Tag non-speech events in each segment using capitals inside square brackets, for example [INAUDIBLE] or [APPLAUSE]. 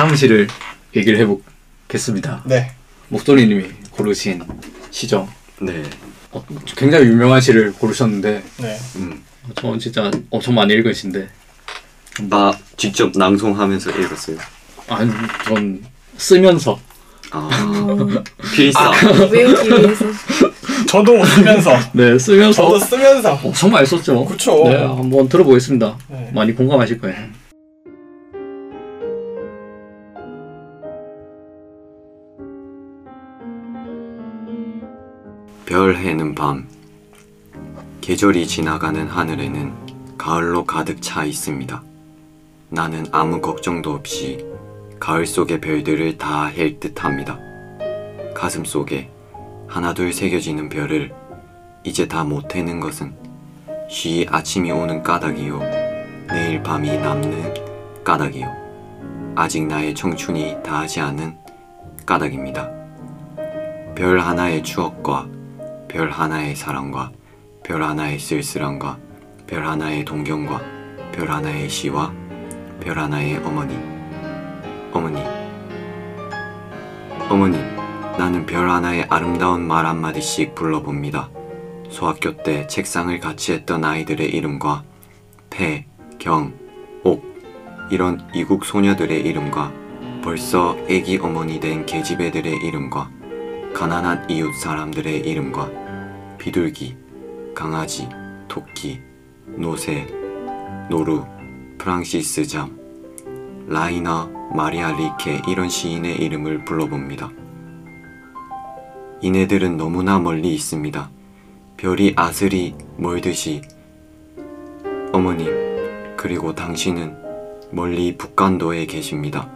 다음 시를 얘기를 해보겠습니다. 네. 목소리님이 고르신 시죠. 네. 어, 굉장히 유명한 시를 고르셨는데 네. 음. 저는 진짜 엄청 많이 읽은 시인데 아 직접 낭송하면서 읽었어요. 아니 전 쓰면서 아 필사. 외우기 위해서. 저도 쓰면서. 네 쓰면서 저도 쓰면서. 엄청 많이 썼죠. 그쵸. 네 한번 들어보겠습니다. 네. 많이 공감하실 거예요. 별 해는 밤. 계절이 지나가는 하늘에는 가을로 가득 차 있습니다. 나는 아무 걱정도 없이 가을 속의 별들을 다 헬 듯 합니다. 가슴 속에 하나둘 새겨지는 별을 이제 다 못 해는 것은 쉬 아침이 오는 까닭이요. 내일 밤이 남는 까닭이요. 아직 나의 청춘이 다하지 않은 까닭입니다. 별 하나의 추억과 별 하나의 사랑과 별 하나의 쓸쓸함과 별 하나의 동경과 별 하나의 시와 별 하나의 어머니. 어머니. 어머니 나는 별 하나의 아름다운 말 한마디씩 불러봅니다. 소학교 때 책상을 같이 했던 아이들의 이름과 폐, 경, 옥 이런 이국 소녀들의 이름과 벌써 애기 어머니 된 계집애들의 이름과 가난한 이웃 사람들의 이름과 비둘기, 강아지, 토끼, 노새, 노루, 프랑시스 잠, 라이너 마리아 릴케 이런 시인의 이름을 불러봅니다. 이네들은 너무나 멀리 있습니다. 별이 아슬이 멀듯이 어머님 그리고 당신은 멀리 북간도에 계십니다.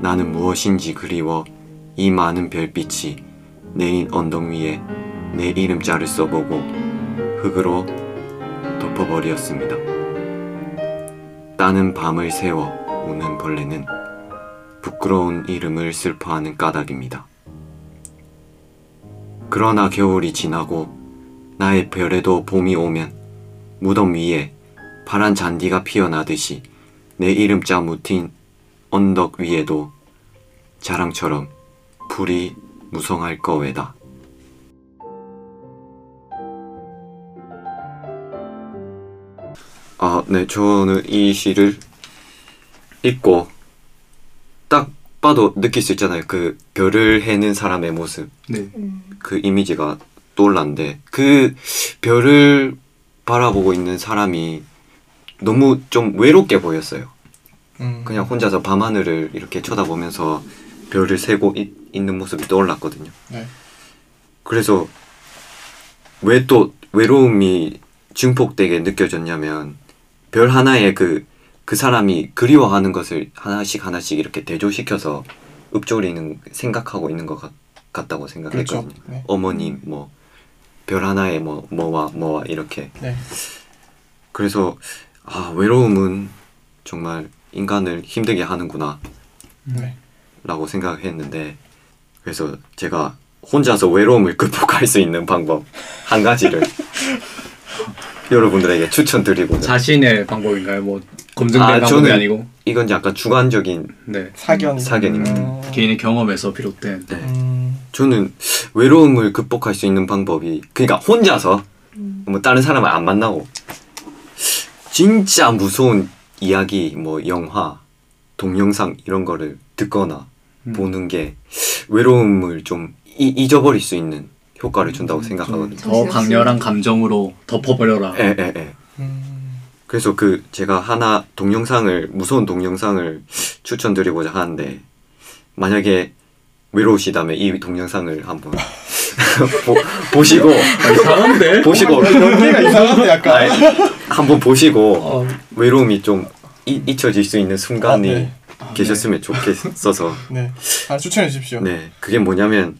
나는 무엇인지 그리워 이 많은 별빛이 내린 언덕 위에 내 이름자를 써보고 흙으로 덮어버렸습니다. 따는 밤을 새워 우는 벌레는 부끄러운 이름을 슬퍼하는 까닭입니다. 그러나 겨울이 지나고 나의 별에도 봄이 오면 무덤 위에 파란 잔디가 피어나듯이 내 이름자 묻힌 언덕 위에도 자랑처럼 불이 무성할 거외다. 아, 네, 저는 이 시를 읽고 딱 봐도 느낄 수 있잖아요. 그 별을 해는 사람의 모습, 네. 그 이미지가 떠올랐는데 그 별을 바라보고 있는 사람이 너무 좀 외롭게 보였어요. 음. 그냥 혼자서 밤하늘을 이렇게 쳐다보면서 별을 세고 있, 있는 모습이 떠올랐거든요. 네. 그래서 왜 또 외로움이 증폭되게 느껴졌냐면 별 하나에 그, 그 사람이 그리워하는 것을 하나씩 하나씩 이렇게 대조시켜서 읊조리는 생각하고 있는 것 같, 같다고 생각했거든요. 그렇죠. 네. 어머님 뭐 별 하나에 뭐 뭐와 뭐와 이렇게 네. 그래서 아 외로움은 정말 인간을 힘들게 하는구나 네. 라고 생각했는데 그래서 제가 혼자서 외로움을 [LAUGHS] 극복할 수 있는 방법 한 가지를 [LAUGHS] 여러분들에게 추천드리고 자신의 방법인가요? 뭐 검증된 아, 방법이 아니고 이건 약간 주관적인 네. 사견. 사견입니다. 음. 개인의 경험에서 비롯된 네. 음. 저는 외로움을 극복할 수 있는 방법이 그러니까 혼자서 뭐 다른 사람을 안 만나고 진짜 무서운 이야기 뭐 영화 동영상 이런 거를 듣거나 음. 보는 게 외로움을 좀 이, 잊어버릴 수 있는 효과를 준다고 생각하거든요. 더 강렬한 감정으로 덮어버려라. 예, 예, 예. 음. 그래서 그 제가 하나 동영상을 무서운 동영상을 추천드리고자 하는데 만약에 외로우시다면 이 동영상을 한번 [LAUGHS] 보, 보시고 이상한데? 보시고 연기가 이상한데 약간. 아니, 한번 보시고 어, 외로움이 좀 잊, 잊혀질 수 있는 순간이 아, 네. 계셨으면 좋겠어서 [LAUGHS] 네. 아, 추천해 주십시오. 네 그게 뭐냐면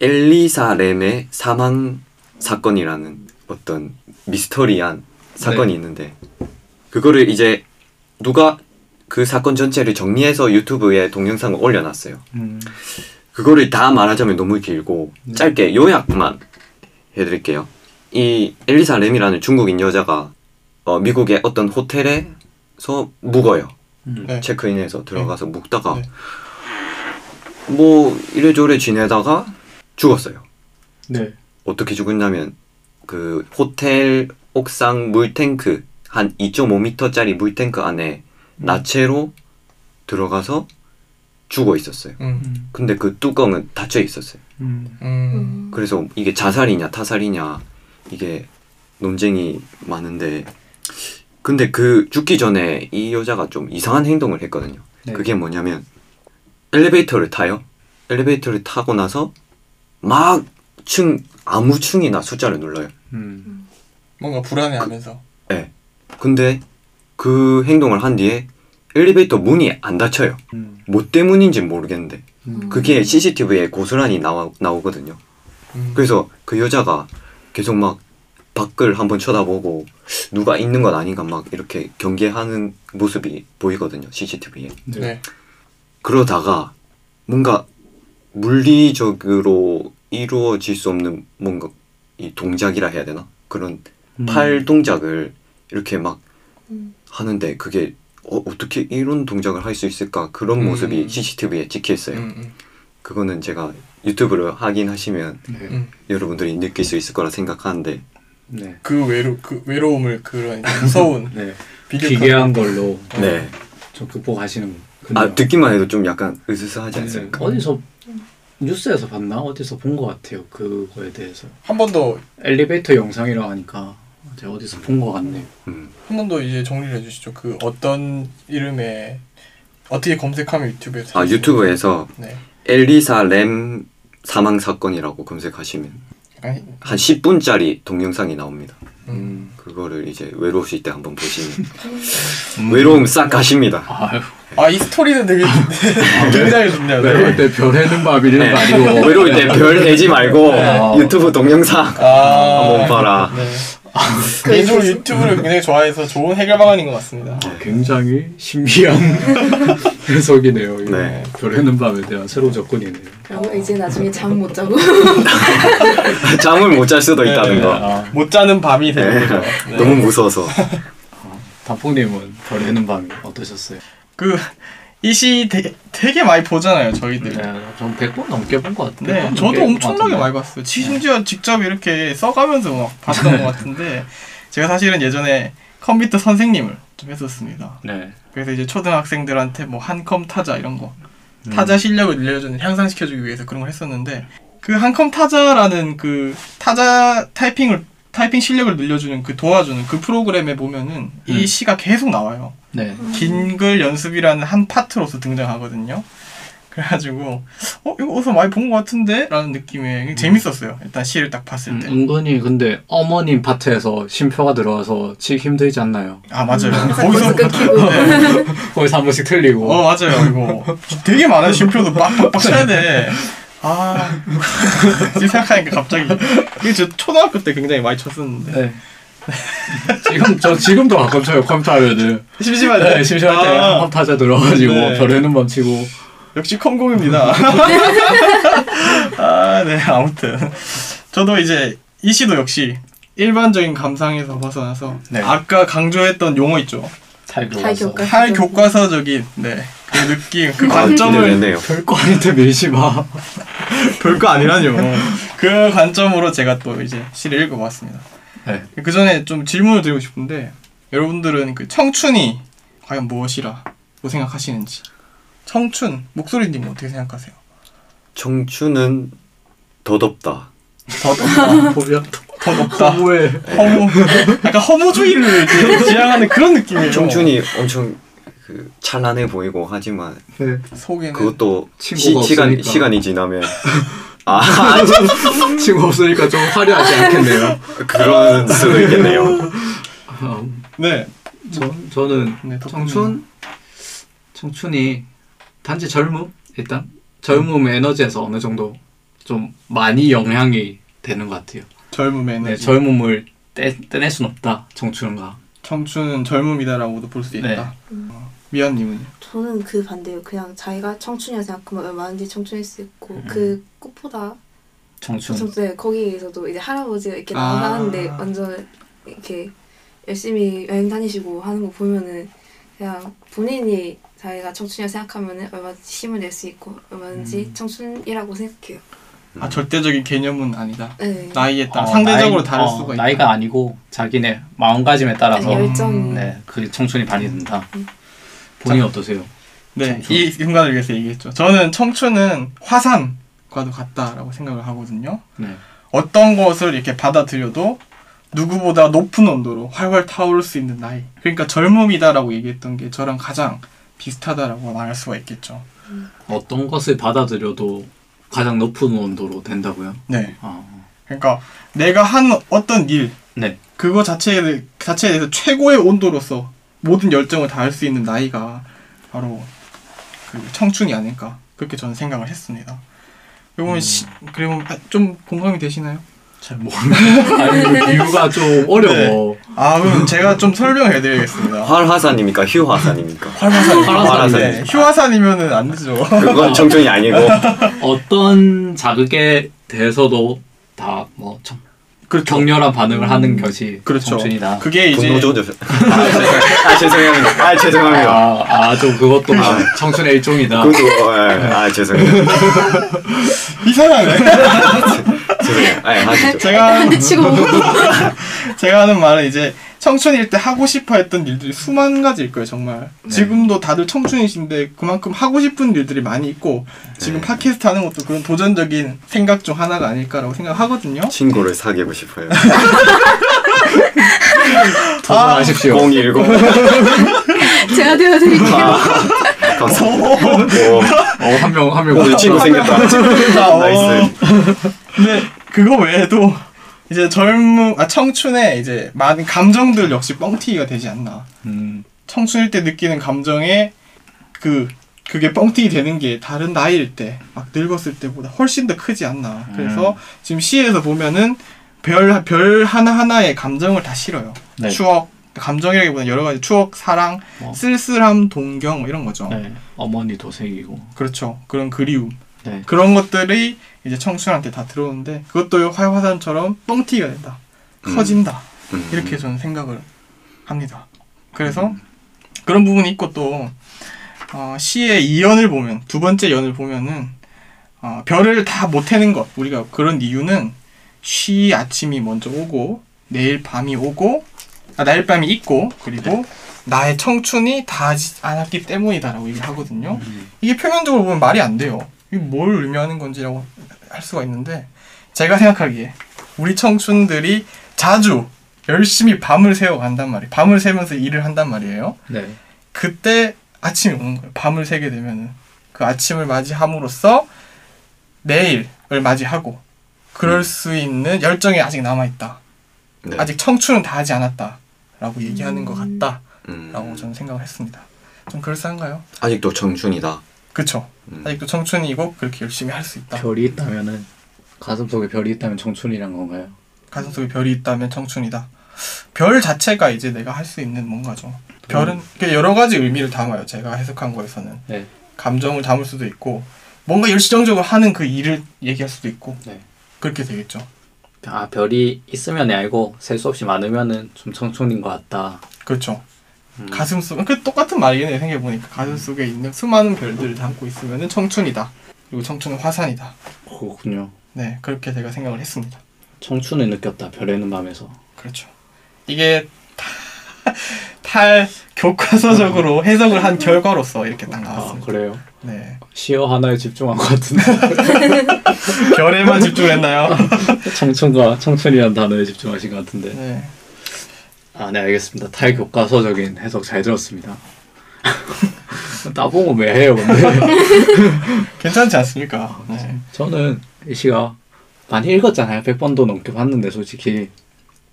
엘리사 램의 사망 사건이라는 어떤 미스터리한 사건이 네. 있는데 그거를 이제 누가 그 사건 전체를 정리해서 유튜브에 동영상을 올려놨어요. 음, 그거를 다 말하자면 너무 길고 네. 짧게 요약만 해드릴게요. 이 엘리사 램이라는 중국인 여자가 어, 미국의 어떤 호텔에서 묵어요. 음. 네. 체크인해서 들어가서 묵다가 네. 뭐 이래저래 지내다가 죽었어요. 네. 어떻게 죽었냐면 그 호텔 옥상 물탱크 한 2.5m짜리 물탱크 안에 나체로 들어가서 죽어 있었어요. 음. 근데 그 뚜껑은 닫혀 있었어요. 음. 음. 그래서 이게 자살이냐 타살이냐 이게 논쟁이 많은데 근데 그 죽기 전에 이 여자가 좀 이상한 행동을 했거든요. 네. 그게 뭐냐면 엘리베이터를 타요. 엘리베이터를 타고 나서 막 층 아무 층이나 숫자를 눌러요. 음. 뭔가 불안해하면서. 네. 근데 그 행동을 한 뒤에 엘리베이터 문이 안 닫혀요. 음. 뭐 때문인지 모르겠는데 음. 그게 CCTV에 고스란히 나와, 나오거든요. 음. 그래서 그 여자가 계속 막 밖을 한번 쳐다보고 누가 있는 건 아닌가 막 이렇게 경계하는 모습이 보이거든요 CCTV에. 네. 네. 그러다가 뭔가 물리적으로 이루어질 수 없는 뭔가 이 동작이라 해야 되나 그런 음. 팔 동작을 이렇게 막 음. 하는데 그게 어, 어떻게 이런 동작을 할 수 있을까 그런 음. 모습이 CCTV에 찍혀 있어요. 음. 음. 그거는 제가 유튜브를 확인하시면 네. 음. 여러분들이 느낄 수 있을 거라 생각하는데 네. 그 외로 그 외로움을 그런 무서운 [LAUGHS] 네. 기괴한 걸로 네. 좀 극복하시는 아 듣기만 해도 좀 약간 으스스하지 않습니까? 네. 어디서 뉴스에서 봤나 어디서 본 것 같아요 그거에 대해서 한 번 더한번 엘리베이터 영상이라고 하니까 제가 어디서 본 것 같네요. 음. 더 이제 정리를 해주시죠. 그 어떤 이름에 어떻게 검색하면 유튜브에 아 유튜브에서 네. 엘리사 램 사망 사건이라고 검색하시면 한 10분짜리 동영상이 나옵니다. 음. 그거를 이제 외로우실 때 한번 보시면 음. 외로움 싹 가십니다. 아유 아 이 스토리는 되게 굉장히 좋네요. 외로울 네. 때 별 해는 밥 이런 네. 거 아니고 외로울 때별 내지 말고 네. 유튜브 동영상 아 한번 봐라. 네. 개인적으로 유튜브를 굉장히 좋아해서 좋은 해결 방안인 것 같습니다. 아, 굉장히 신비한 [LAUGHS] 해석이네요. 이거. 네. 별해는 밤에 대한 새로운 접근이네요. 그리고 이제 나중에 잠 못 자고 [LAUGHS] 잠을 못 잘 수도 있다는 네. 거. 아, 못 자는 밤이 되는 네. 거죠. [LAUGHS] 네. 너무 무서워서. 단풍님은 별해는 밤이 어떠셨어요? 그 이시 되게 많이 보잖아요, 저희들. 네, 전 100번 넘게 본 것 같은데. 네, 100번 저도 엄청나게 같은데. 많이 봤어요. 심지어 직접 이렇게 써가면서 막 봤던 [LAUGHS] 것 같은데 제가 사실은 예전에 컴퓨터 선생님을 좀 했었습니다. 네. 그래서 이제 초등학생들한테 뭐 한 컴 타자 이런 거 음. 타자 실력을 늘려주는 향상시켜주기 위해서 그런 걸 했었는데 그 한컴 타자라는 그 타자 타이핑을 타이핑 실력을 늘려주는 그 도와주는 그 프로그램에 보면은 이 음. 시가 계속 나와요. 네. 긴 글 연습이라는 한 파트로서 등장하거든요. 그래가지고 어 이거 어디서 많이 본 것 같은데? 라는 느낌에 재밌었어요. 일단 시를 딱 봤을 음, 때. 은근히 근데 어머님 파트에서 쉼표가 들어와서 치기 힘들지 않나요? 아 맞아요. 항상 거기서 거기서 끊기고 네. [LAUGHS] 거기서 한 번씩 틀리고. 어 맞아요 이거 되게 많아요 쉼표도 빡빡빡 쳐야 돼. 아 [LAUGHS] 지금 생각하니까 갑자기 이게 저 초등학교 때 굉장히 많이 쳤었는데 네. 지금 저 지금도 가끔 쳐요 컴퓨터 하면은 심심할 때 네, 심심할 때 아, 컴타자 들어가지고 네. 별에는 번 치고 역시 컴공입니다. [LAUGHS] 아, 네, 아무튼. 저도 이제 이 시도 역시 일반적인 감상에서 벗어나서 네. 아까 강조했던 용어 있죠. 탈교과서 탈교과. 탈 교과서적인 네, 그 느낌, 그 아, 관점을. 별거 아닌데 밀지 마. [LAUGHS] 별거 아니라뇨. 그 관점으로 제가 또 이제 시를 읽어봤습니다. 네. 그 전에 좀 질문을 드리고 싶은데 여러분들은 그 청춘이 과연 무엇이라고 생각하시는지. 청춘 목소리님 어떻게 생각하세요? 청춘은 더 덥다. 더 높다. 보면 더 높다. 너무해. 허무 약간 허무주의를 지향하는 그런 느낌이에요. 청춘이 엄청 그 찬란해 보이고 하지만 네. 속에는 그것도 시, 친구가 시간. 시간이 지나면 아 [LAUGHS] 친구 없으니까 좀 화려하지 않겠네요. 그런 수도 있겠네요. 음, 네. 저 저는 네. 청춘 청춘이 단지 젊음 일단 젊음 에너지에서 어느 정도 좀 많이 영향이 되는 것 같아요. 젊음의 네, 에너지. 젊음을 떼, 떼낼 순 없다. 청춘과. 청춘은 젊음이다라고도 볼 수 있다. 네. 어, 미연님은요? 저는 그 반대예요. 그냥 자기가 청춘이라 생각하면 얼마든지 청춘일 수 있고 음. 그 꽃보다 청춘. 청춘 네, 거기에서도 이제 할아버지가 이렇게 아. 나가는데 완전 이렇게 열심히 여행 다니시고 하는 거 보면은 그냥 본인이 자기가 청춘이라 생각하면 얼마든지 힘을 낼 수 있고 얼마든지 청춘이라고 생각해요. 아 절대적인 개념은 아니다. 네. 나이에 따라 어, 상대적으로 나이- 다를 어, 수가 있다. 나이가 아니고 자기네 마음가짐에 따라서 네, 열정이. 네, 그 청춘이 발휘된다. 음. 본인 어떠세요? 네, 청춘. 이 순간을 위해서 얘기했죠. 저는 청춘은 화산과도 같다라고 생각을 하거든요. 네. 어떤 것을 이렇게 받아들여도 누구보다 높은 온도로 활활 타오를 수 있는 나이. 그러니까 젊음이다라고 얘기했던 게 저랑 가장 비슷하다라고 말할 수가 있겠죠. 어떤 것을 받아들여도 가장 높은 온도로 된다고요? 네. 아, 그러니까 내가 한 어떤 일, 네. 그거 자체에, 자체에 대해서 최고의 온도로서 모든 열정을 다할 수 있는 나이가 바로 그 청춘이 아닐까. 그렇게 저는 생각을 했습니다. 그러면 시, 그러면 아, 좀 공감이 되시나요? 잘 모르겠어요. 아니, 그 [LAUGHS] 이유가 좀 어려워. 아, 그럼 제가 좀 설명해 드리겠습니다. 활화산입니까? 휴화산입니까? 활화산. 활화산이네. 네, 휴화산이면은 안 되죠. 그건 청춘이 아니고 [LAUGHS] 어떤 자극에 대해서도 다뭐 격렬한 반응을 하는 것이 그렇죠. 청춘이다. 그게 이제 분노. 아 죄송합니다. 아 죄송합니다. 아, 아, 좀 그것도 청춘의 일종이다. 그것도 예, 아 죄송해요. [LAUGHS] 이상하네. 죄송해요. 아 하시죠. 제가 한대 치고 [LAUGHS] 제가 하는 말은 이제 청춘일 때 하고 싶어 했던 일들이 수만 가지일 거예요, 정말. 네. 지금도 다들 청춘이신데 그만큼 하고 싶은 일들이 많이 있고 지금 네. 팟캐스트 하는 것도 그런 도전적인 생각 중 하나가 아닐까라고 생각하거든요. 친구를 사귀고 싶어요. [LAUGHS] 도전하십시오. 010. 제가 되어드릴게요. 아, 어, 한 명, 한 명. 우리 친구 생겼다. 어. nice. 근데 그거 외에도 이제 젊음, 아 청춘에 이제 많은 감정들 역시 뻥튀기가 되지 않나. 음, 청춘일 때 느끼는 감정에 그 그게 뻥튀기 되는 게 다른 나이일 때 막 늙었을 때보다 훨씬 더 크지 않나. 그래서 음. 지금 시에서 보면은 별 별 하나 하나의 감정을 다 실어요. 네. 추억, 감정이라기보다 여러 가지 추억, 사랑, 뭐. 쓸쓸함, 동경 뭐 이런 거죠. 네. 어머니도 새기고. 그렇죠. 그런 그리움. 네. 그런 것들이 이제 청춘한테 다 들어오는데 그것도 활화산처럼 뻥튀기가 된다. 음. 커진다. 음. 이렇게 저는 생각을 합니다. 그래서 그런 부분이 있고 또 어, 시의 이연을 보면 두 번째 연을 보면은 어, 별을 다 못 해는 것 우리가 그런 이유는 쉬 아침이 먼저 오고 내일 밤이 오고 아, 내일 밤이 있고 그리고 나의 청춘이 다하지 않았기 때문이다라고 얘기를 하거든요. 이게 표면적으로 보면 말이 안 돼요. 이게 뭘 의미하는 건지라고 할 수가 있는데 제가 생각하기에 우리 청춘들이 자주 열심히 밤을 새워 간단 말이에요. 밤을 새면서 일을 한단 말이에요. 네. 그때 아침이 오는 거예요. 밤을 새게 되면은 그 아침을 맞이함으로써 내일을 맞이하고 그럴 수 있는 열정이 아직 남아 있다. 네. 아직 청춘은 다 하지 않았다 라고 얘기하는 것 음. 같다 라고 음. 저는 생각을 했습니다. 좀 그럴싸한가요? 아직도 청춘이다. 그쵸. 음. 아직도 청춘이고 그렇게 열심히 할 수 있다. 별이 있다면은 가슴 속에 별이 있다면 청춘이란 건가요? 가슴 속에 별이 있다면 청춘이다. 별 자체가 이제 내가 할 수 있는 뭔가죠. 별은 그 여러 가지 의미를 담아요. 제가 해석한 거에서는 네. 감정을 담을 수도 있고 뭔가 열정적으로 하는 그 일을 얘기할 수도 있고 네. 그렇게 되겠죠. 아 별이 있으면 알고 셀 수 없이 많으면은 좀 청춘인 것 같다. 그렇죠. 음. 가슴 속, 그 똑같은 말이네 생각해 보니까 가슴 속에 있는 수많은 별들을 담고 있으면은 청춘이다. 그리고 청춘은 화산이다. 그렇군요. 네, 그렇게 제가 생각을 했습니다. 청춘을 느꼈다. 별에는 밤에서. 그렇죠. 이게 타- 탈 교과서적으로 해석을 한 결과로서 이렇게 딱아 나왔습니다. 그래요? 네. 시어 하나에 집중한 것 같은데 [LAUGHS] 별에만 집중했나요? [LAUGHS] 청춘과 청춘이라는 단어에 집중하신 것 같은데. 네. 아, 네, 알겠습니다. 탈교과서적인 해석 잘 들었습니다. [LAUGHS] 따봉은 왜 해요, 근데? 괜찮지 않습니까? 네. 저는 이 시가 많이 읽었잖아요. 100번도 넘게 봤는데, 솔직히.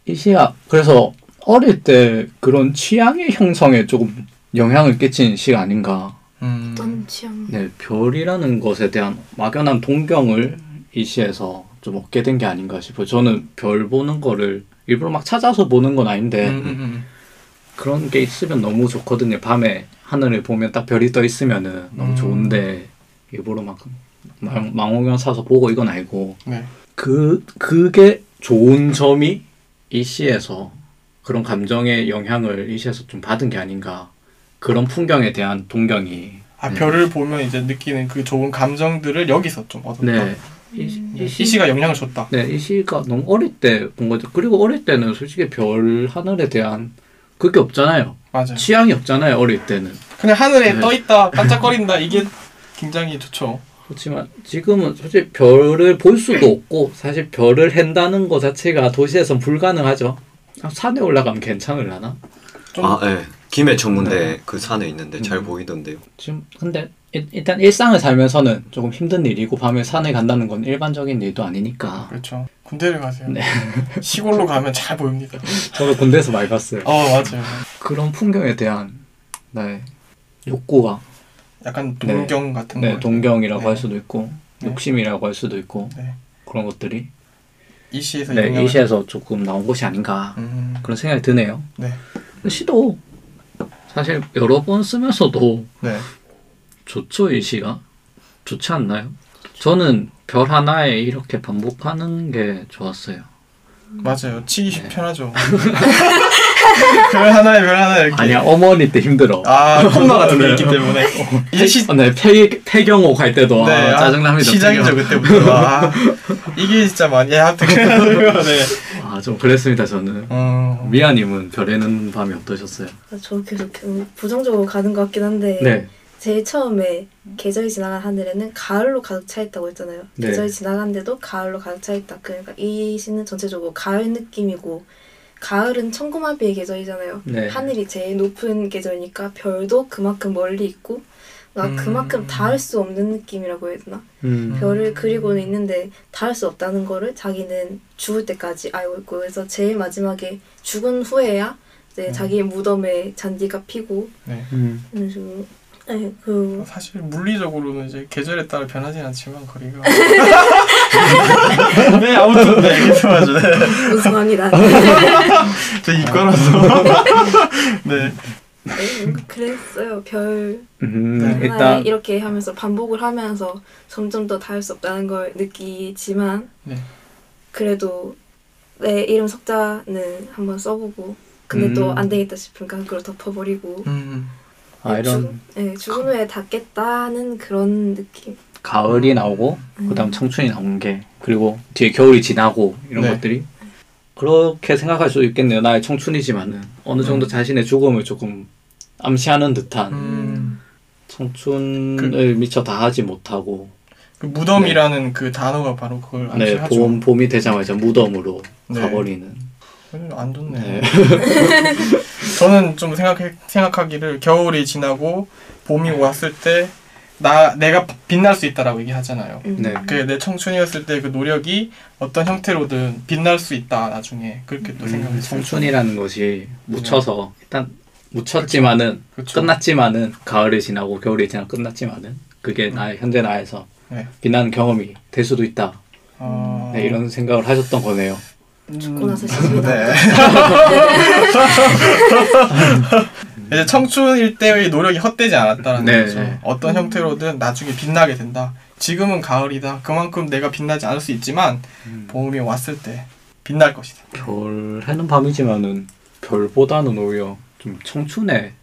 이 시가, 그래서 어릴 때 그런 취향의 형성에 조금 영향을 끼친 시가 아닌가. 음. 어떤 취향? 네, 별이라는 것에 대한 막연한 동경을 이 시에서 좀 얻게 된 게 아닌가 싶어요. 저는 별 보는 거를 일부러 막 찾아서 보는 건 아닌데, 음, 음, 음. 그런 게 있으면 너무 좋거든요. 밤에 하늘을 보면 딱 별이 떠 있으면은 너무 음. 좋은데 일부러 막 망, 망원경 사서 보고 이건 아니고 네. 그 그게 좋은 점이 이 시에서 그런 감정의 영향을 이 시에서 좀 받은 게 아닌가 그런 풍경에 대한 동경이 아 네. 별을 보면 이제 느끼는 그 좋은 감정들을 여기서 좀 얻었다. 네. 이, 시- 네, 희씨가 영향을 줬다. 네, 이 시가 너무 어릴 때 본 거죠. 그리고 어릴 때는 솔직히 별 하늘에 대한 그게 없잖아요. 맞아요. 취향이 없잖아요. 어릴 때는. 그냥 하늘에 네. 떠 있다, 반짝거린다 이게 굉장히 좋죠. 그렇지만 지금은 솔직히 별을 볼 수도 없고 사실 별을 한다는 것 자체가 도시에선 불가능하죠. 아, 산에 올라가면 괜찮을라나? 좀 아, 예. 김해 전문대 네. 그 산에 있는데 잘 음. 보이던데요. 지금 근데 일- 일단 일상을 살면서는 조금 힘든 일이고 밤에 산에 간다는 건 일반적인 일도 아니니까. 그렇죠. 군대를 가세요. 네. [LAUGHS] 시골로 가면 잘 보입니다. 저도 군대에서 많이 봤어요. 어 맞아요. 그런 풍경에 대한 네, 욕구가 약간 동경 같은 네, 거. 동경이라고 네. 할 수도 있고 네. 욕심이라고 할 수도 있고 네. 그런 것들이 이 시에서 네, 영향을- 이 시에서 조금 나온 것이 아닌가 음, 그런 생각이 드네요. 네. 시도 사실 여러 번 쓰면서도 네. 좋죠 이 시가 좋지 않나요? 저는 별 하나에 이렇게 반복하는 게 좋았어요. 맞아요. 치기 네. 편하죠. [LAUGHS] 별 하나에 별 하나 이렇게. 아니야 어머니 때 힘들어. 아 콤마 같은 게 네. 있기 때문에. 이제 시, 네 폐, 폐경옥 할 때도 네, 아, 아, 짜증납니다. 시작이죠. 그때부터. 아, 이게 진짜 많이 하여튼 그래가지고 [LAUGHS] 네. [LAUGHS] 아, 좀 그랬습니다 저는. 어, 미아님은 별에는 밤이 어떠셨어요? 아, 저 계속 그 부정적으로 가는 것 같긴 한데 네. 제일 처음에 계절이 지나간 하늘에는 가을로 가득 차 있다고 했잖아요. 네. 계절이 지나간데도 가을로 가득 차 있다. 그러니까 이 시는 전체적으로 가을 느낌이고 가을은 천고마비의 계절이잖아요. 네. 하늘이 제일 높은 계절이니까 별도 그만큼 멀리 있고 그러니까 음. 그만큼 닿을 수 없는 느낌이라고 해야 되나? 음. 별을 그리고는 있는데 닿을 수 없다는 거를 자기는 죽을 때까지 알고 있고 그래서 제일 마지막에 죽은 후에야 이제 음. 자기의 무덤에 잔디가 피고 네. 음. 이런 식으로 네, 그 사실 물리적으로는 이제 계절에 따라 변하진 않지만 거리가. [LAUGHS] 네 아무튼 네. 네. 우승합니다. 저 [LAUGHS] 이과라서. [LAUGHS] 네. 네, 그랬어요. 별 음, 네. 하나에 일단 이렇게 하면서 반복을 하면서 점점 더 닿을 수 없다는 걸 느끼지만 네. 그래도 내 이름 석자는 한번 써보고 근데 또 음. 안 되겠다 싶으니까 그걸 덮어버리고 음. 아, 이런 죽, 네, 죽은 후에 닿겠다는 그런 느낌. 가을이 나오고 음. 그다음 청춘이 나온 게 그리고 뒤에 겨울이 지나고 이런 네. 것들이 그렇게 생각할 수도 있겠네요. 나의 청춘이지만은 어느 정도 음. 자신의 죽음을 조금 암시하는 듯한 음. 청춘을 미처 다하지 못하고 그 무덤이라는 그 단어가 바로 그걸 네, 암시하죠. 봄 봄이 되자마자 무덤으로 네. 가버리는 음, 안 좋네. 네. [LAUGHS] 저는 좀 생각해, 생각하기를 겨울이 지나고 봄이 왔을 때 나 내가 빛날 수 있다라고 얘기하잖아요. 음. 네. 그내 청춘이었을 때 그 노력이 어떤 형태로든 빛날 수 있다 나중에 그렇게 또 음, 생각이 청춘이라는 것이 묻혀서 일단 묻혔지만은 그렇죠. 끝났지만은 가을이 지나고 겨울이 지나 끝났지만은 그게 음. 나의 현재 나에서 네. 빛나는 경험이 될 수도 있다. 어... 네, 이런 생각을 하셨던 거네요. 음, 죽고 나서 [LAUGHS] 시집이 네. [LAUGHS] 이제 청춘일 때의 노력이 헛되지 않았다는 네. 거죠. 어떤 형태로든 나중에 빛나게 된다. 지금은 가을이다. 그만큼 내가 빛나지 않을 수 있지만 봄이 왔을 때 빛날 것이다. 별 해는 밤이지만은 별보다는 오히려 좀 청춘에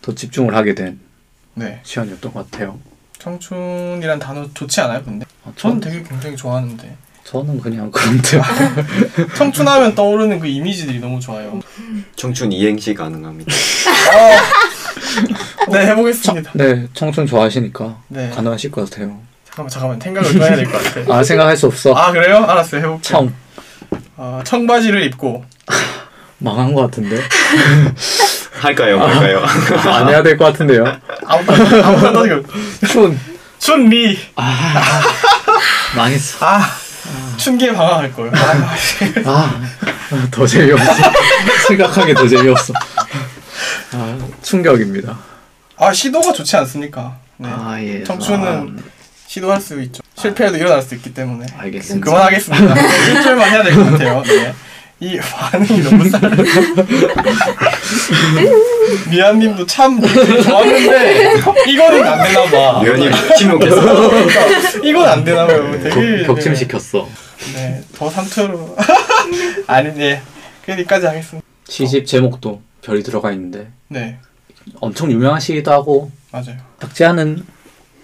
더 집중을 하게 된 네. 시간이었던 것 같아요. 청춘이란 단어 좋지 않아요? 근데 아, 저는 전, 되게 굉장히 좋아하는데 저는 그냥 그런데 [LAUGHS] 청춘하면 떠오르는 그 이미지들이 너무 좋아요. 청춘 이행시 가능합니다. 네 해보겠습니다. 네 청춘 좋아하시니까 네. 가능하실 것 같아요. 잠깐만 잠깐만 생각을 좀 해야 될 것 같아. 아 생각할 수 없어. 아 그래요? 알았어요 해볼게요. 청 아, 청바지를 입고 망한 것 같은데 [LAUGHS] 할까요? 말까요? 안 해야 될 것 같은데요. 아무것도 지금 춘 춘리 망했어. 아 춘기에 방황할 걸. 아, 아더 재미없어. [LAUGHS] 생각하기 더 재미없어. 아 충격입니다. 아 시도가 좋지 않습니까? 네. 아 예. 청춘은 시도할 수 있죠. 실패해도 일어날 수 있기 때문에. 아, 알겠습니다. 그만하겠습니다. 일주일만 해야 될 것 같아요. 네. 이 반응이 너무 쌀. 미안님도 참 좋았는데 이거는 안 되나 봐. 위원님 침묵했어. 이건 안 되나 봐요. 되게 격, 격침시켰어. 네, 더 상투로. [LAUGHS] 아니, 네. 그냥 여기까지 하겠습니다. 시집 제목도 별이 들어가 있는데 네. 엄청 유명한 시기도 하고 맞아요. 작지 않은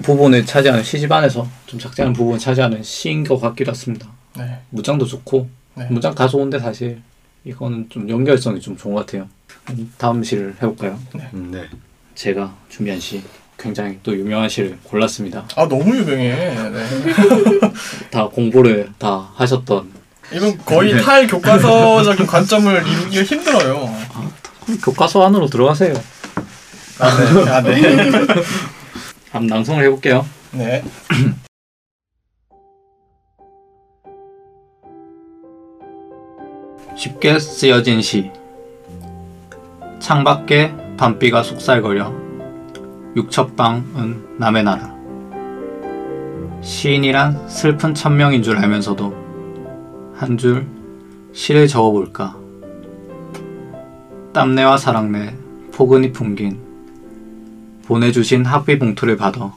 부분을 차지하는 시집 안에서 좀 작지 않은 부분을 차지하는 시인 것 같기도 했습니다. 네. 무장도 좋고 네. 무장 다 좋은데 사실 이거는 좀 연결성이 좀 좋은 것 같아요. 음, 다음 시를 해볼까요? 음, 네. 제가 준비한 시 굉장히 또 유명한 시를 골랐습니다. 아 너무 유명해. 네. [LAUGHS] 다 공부를 다 하셨던 이건 거의 탈 교과서적인 관점을 이루기가 힘들어요. 교과서 안으로 들어가세요. 아 네. 아 네. [LAUGHS] 한번 낭송을 해볼게요. 네. [CLEARS THROAT] 쉽게 쓰여진 시. 창밖에 밤비가 속살거려 육첩방은 남의 나라. 시인이란 슬픈 천명인 줄 알면서도 한 줄 시를 적어볼까. 땀내와 사랑내 포근히 풍긴 보내주신 학비 봉투를 받아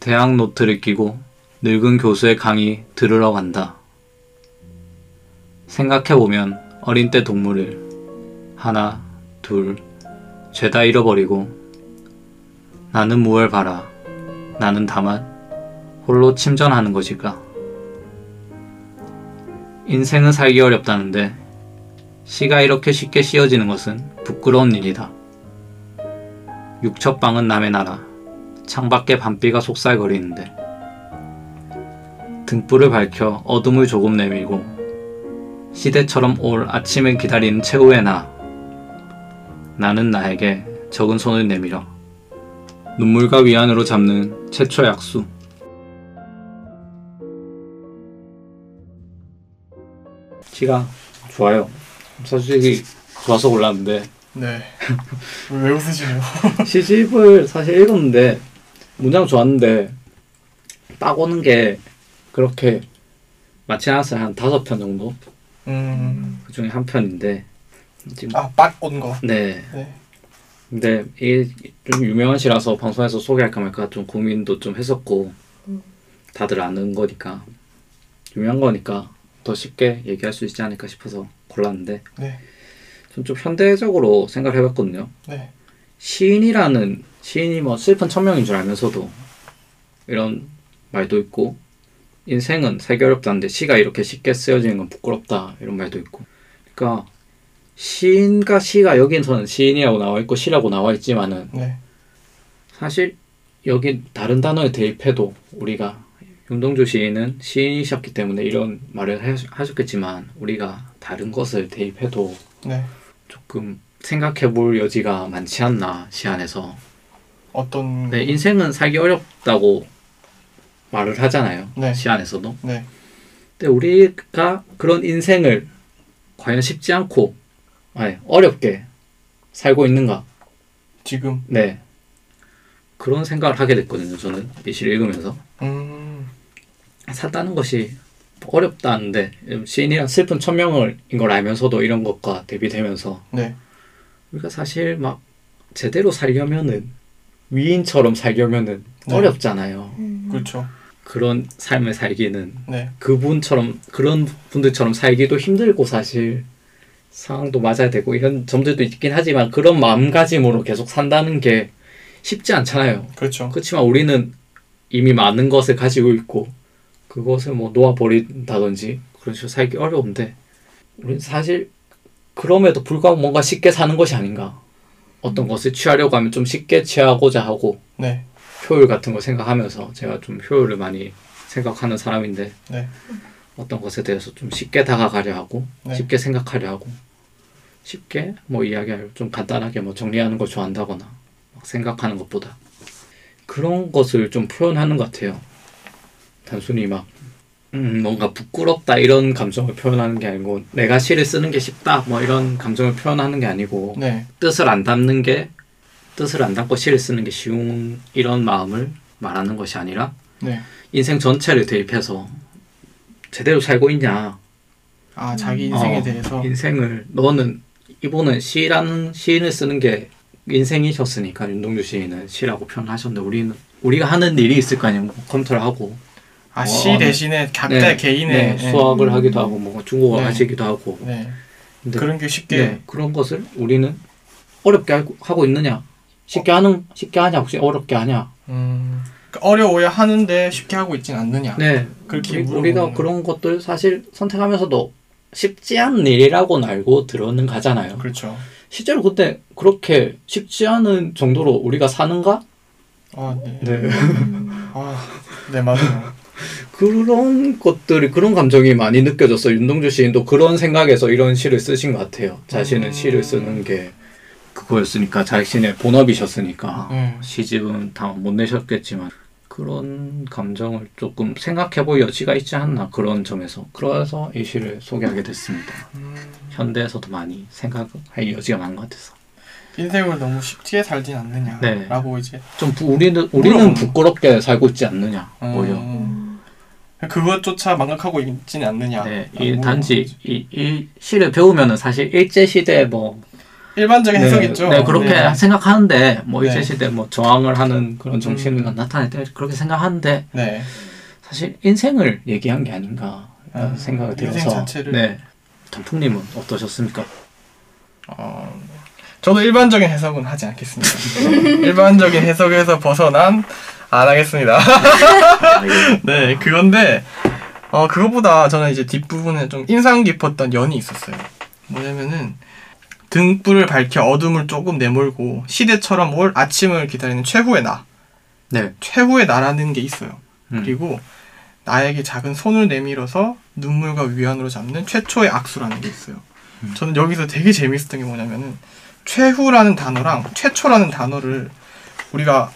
대학 노트를 끼고 늙은 교수의 강의 들으러 간다. 생각해보면 어린 때 동물을 하나, 둘, 죄다 잃어버리고 나는 무얼 바라 나는 다만 홀로 침전하는 것일까? 인생은 살기 어렵다는데 시가 이렇게 쉽게 씌어지는 것은 부끄러운 일이다. 육첩방은 남의 나라 창밖에 밤비가 속살거리는데 등불을 밝혀 어둠을 조금 내밀고 시대처럼 올 아침을 기다리는 최후의 나. 나는 나에게 적은 손을 내밀어 눈물과 위안으로 잡는 최초 약수. 시가 좋아요. 솔직히 좋아서 골랐는데 네. 왜, 왜 웃으시네요? [LAUGHS] 시집을 사실 읽었는데 문장 좋았는데 딱 오는 게 그렇게 많지 않았어요. 한 다섯 편 정도. 음. 그 중에 한 편인데 지금 아빡온 거. 네. 네. 근데 이게 좀 유명한 시라서 방송에서 소개할까 말까 좀 고민도 좀 했었고 음. 다들 아는 거니까 유명한 거니까 더 쉽게 얘기할 수 있지 않을까 싶어서 골랐는데 네. 좀, 좀 현대적으로 생각을 해봤거든요. 네. 시인이라는 시인이 뭐 슬픈 천명인 줄 알면서도 이런 말도 있고 인생은 살기 어렵다는데 시가 이렇게 쉽게 쓰여지는 건 부끄럽다 이런 말도 있고 그러니까 시인과 시가 여기서는 시인이라고 나와 있고 시라고 나와 있지만은 네. 사실 여기 다른 단어에 대입해도 우리가 윤동주 시인은 시인이셨기 때문에 이런 말을 하- 하셨겠지만 우리가 다른 것을 대입해도 네. 조금 생각해 볼 여지가 많지 않나 시 안에서 어떤 네, 인생은 살기 어렵다고 말을 하잖아요 네. 시 안에서도 네. 근데 우리가 그런 인생을 과연 쉽지 않고 아니, 어렵게 살고 있는가 지금 네 그런 생각을 하게 됐거든요 저는 이 시를 읽으면서 음. 산다는 것이 어렵다는데 시인이란 슬픈 천명을 인걸 알면서도 이런 것과 대비되면서 네. 우리가 사실 막 제대로 살려면은 위인처럼 살려면은 네. 어렵잖아요. 음. 그렇죠. 그런 삶을 살기는 네. 그분처럼 그런 분들처럼 살기도 힘들고 사실 상황도 맞아야 되고 이런 점들도 있긴 하지만 그런 마음가짐으로 계속 산다는 게 쉽지 않잖아요. 그렇죠. 그렇지만 우리는 이미 많은 것을 가지고 있고 그것을 뭐 놓아버린다든지 그런 식으로 살기 어려운데 우리는 사실 그럼에도 불구하고 뭔가 쉽게 사는 것이 아닌가 어떤 것을 취하려고 하면 좀 쉽게 취하고자 하고 네. 효율 같은 거 생각하면서 제가 좀 효율을 많이 생각하는 사람인데 네. 어떤 것에 대해서 좀 쉽게 다가가려 하고 네. 쉽게 생각하려 하고 쉽게 뭐 이야기를 좀 간단하게 뭐 정리하는 걸 좋아한다거나 막 생각하는 것보다 그런 것을 좀 표현하는 것 같아요. 단순히 막 음, 뭔가 부끄럽다 이런 감정을 표현하는 게 아니고 내가 시를 쓰는 게 쉽다 뭐 이런 감정을 표현하는 게 아니고 네. 뜻을 안 담는 게 뜻을 안 담고 시를 쓰는 게 쉬운 이런 마음을 말하는 것이 아니라 네. 인생 전체를 대입해서 제대로 살고 있냐 아 자기 인생에 어, 대해서 인생을 너는 이분은 시라는 시인을 쓰는 게 인생이셨으니까 윤동주 시인은 시라고 표현하셨는데 우리는 우리가 하는 일이 있을 거 아니에요 뭐 컴퓨터를 하고 아시 어, 네. 대신에 각자 개인의 네, 수학을 하기도 하고 뭐 중국어 네. 하시기도 하고 네. 그런 게 쉽게 네, 그런 것을 우리는 어렵게 하고- 하고 있느냐? 쉽게 하는 쉽게 하냐 혹시 어렵게 하냐? 음, 그러니까 어려워야 하는데 쉽게 하고 있진 않느냐. 네. 그렇게 우리, 거예요. 그런 것들 사실 선택하면서도 쉽지 않은 일이라고는 알고 들어는 가잖아요. 그렇죠. 실제로 그때 그렇게 쉽지 않은 정도로 우리가 사는가? 아, 네. 네. 아, 네, 맞아요. [LAUGHS] 그런 것들이 그런 감정이 많이 느껴졌어. 윤동주 시인도 그런 생각에서 이런 시를 쓰신 것 같아요. 자신은 음. 시를 쓰는 게 그거였으니까 자신의 본업이셨으니까 음. 시집은 다 못 내셨겠지만 그런 감정을 조금 생각해 볼 여지가 있지 않나 그런 점에서 그래서 이 시를 소개하게 됐습니다. 음, 현대에서도 많이 생각할 여지가 많은 것 같아서 인생을 너무 쉽게 살진 네. 않느냐라고 이제 좀 부- 우리는 우리는 부끄럽게 살고 있지 않느냐 음, 오히려 그것조차 망각하고 있지는 않느냐. 네, 이 단지 이, 이 시를 배우면은 사실 일제 시대 뭐 일반적인 해석이죠. 네, 그렇게 네. 생각하는데 뭐 네. 시대 뭐 저항을 하는 그런 정신을 음. 나타낼 때 그렇게 생각하는데 네. 사실 인생을 얘기한 게 아닌가 아, 생각이 들어서 자체를. 네. 단풍님은 어떠셨습니까? 어, 저도 일반적인 해석은 하지 않겠습니다. [LAUGHS] 일반적인 해석에서 벗어난 안 하겠습니다. [LAUGHS] 네, 그건데 어 그거보다 저는 이제 뒷부분에 좀 인상 깊었던 연이 있었어요. 뭐냐면은 등불을 밝혀 어둠을 조금 내몰고 시대처럼 올 아침을 기다리는 최후의 나. 네. 최후의 나라는 게 있어요. 음. 그리고 나에게 작은 손을 내밀어서 눈물과 위안으로 잡는 최초의 악수라는 게 있어요. 음. 저는 여기서 되게 재밌었던 게 뭐냐면은 최후라는 단어랑 최초라는 단어를 우리가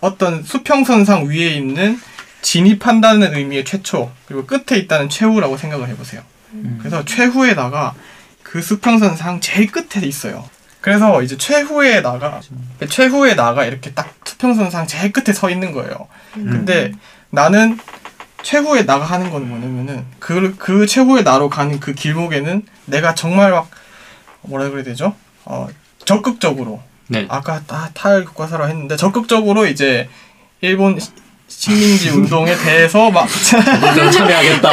어떤 수평선상 위에 있는 진입한다는 의미의 최초 그리고 끝에 있다는 최후라고 생각을 해보세요. 음. 그래서 최후에다가 그 수평선 상 제일 끝에 있어요. 그래서 이제 최후에 나가 최후에 나가 이렇게 딱 수평선 상 제일 끝에 서 있는 거예요. 근데 나는 최후에 나가 하는 건 뭐냐면은 그, 그 최후의 나로 가는 그 길목에는 내가 정말 막 뭐라 그래야 되죠? 어, 적극적으로 네. 아까 다탈 교과서라 했는데 적극적으로 이제 일본 시- 식민지 운동에 대해서 막좀 참여하겠다.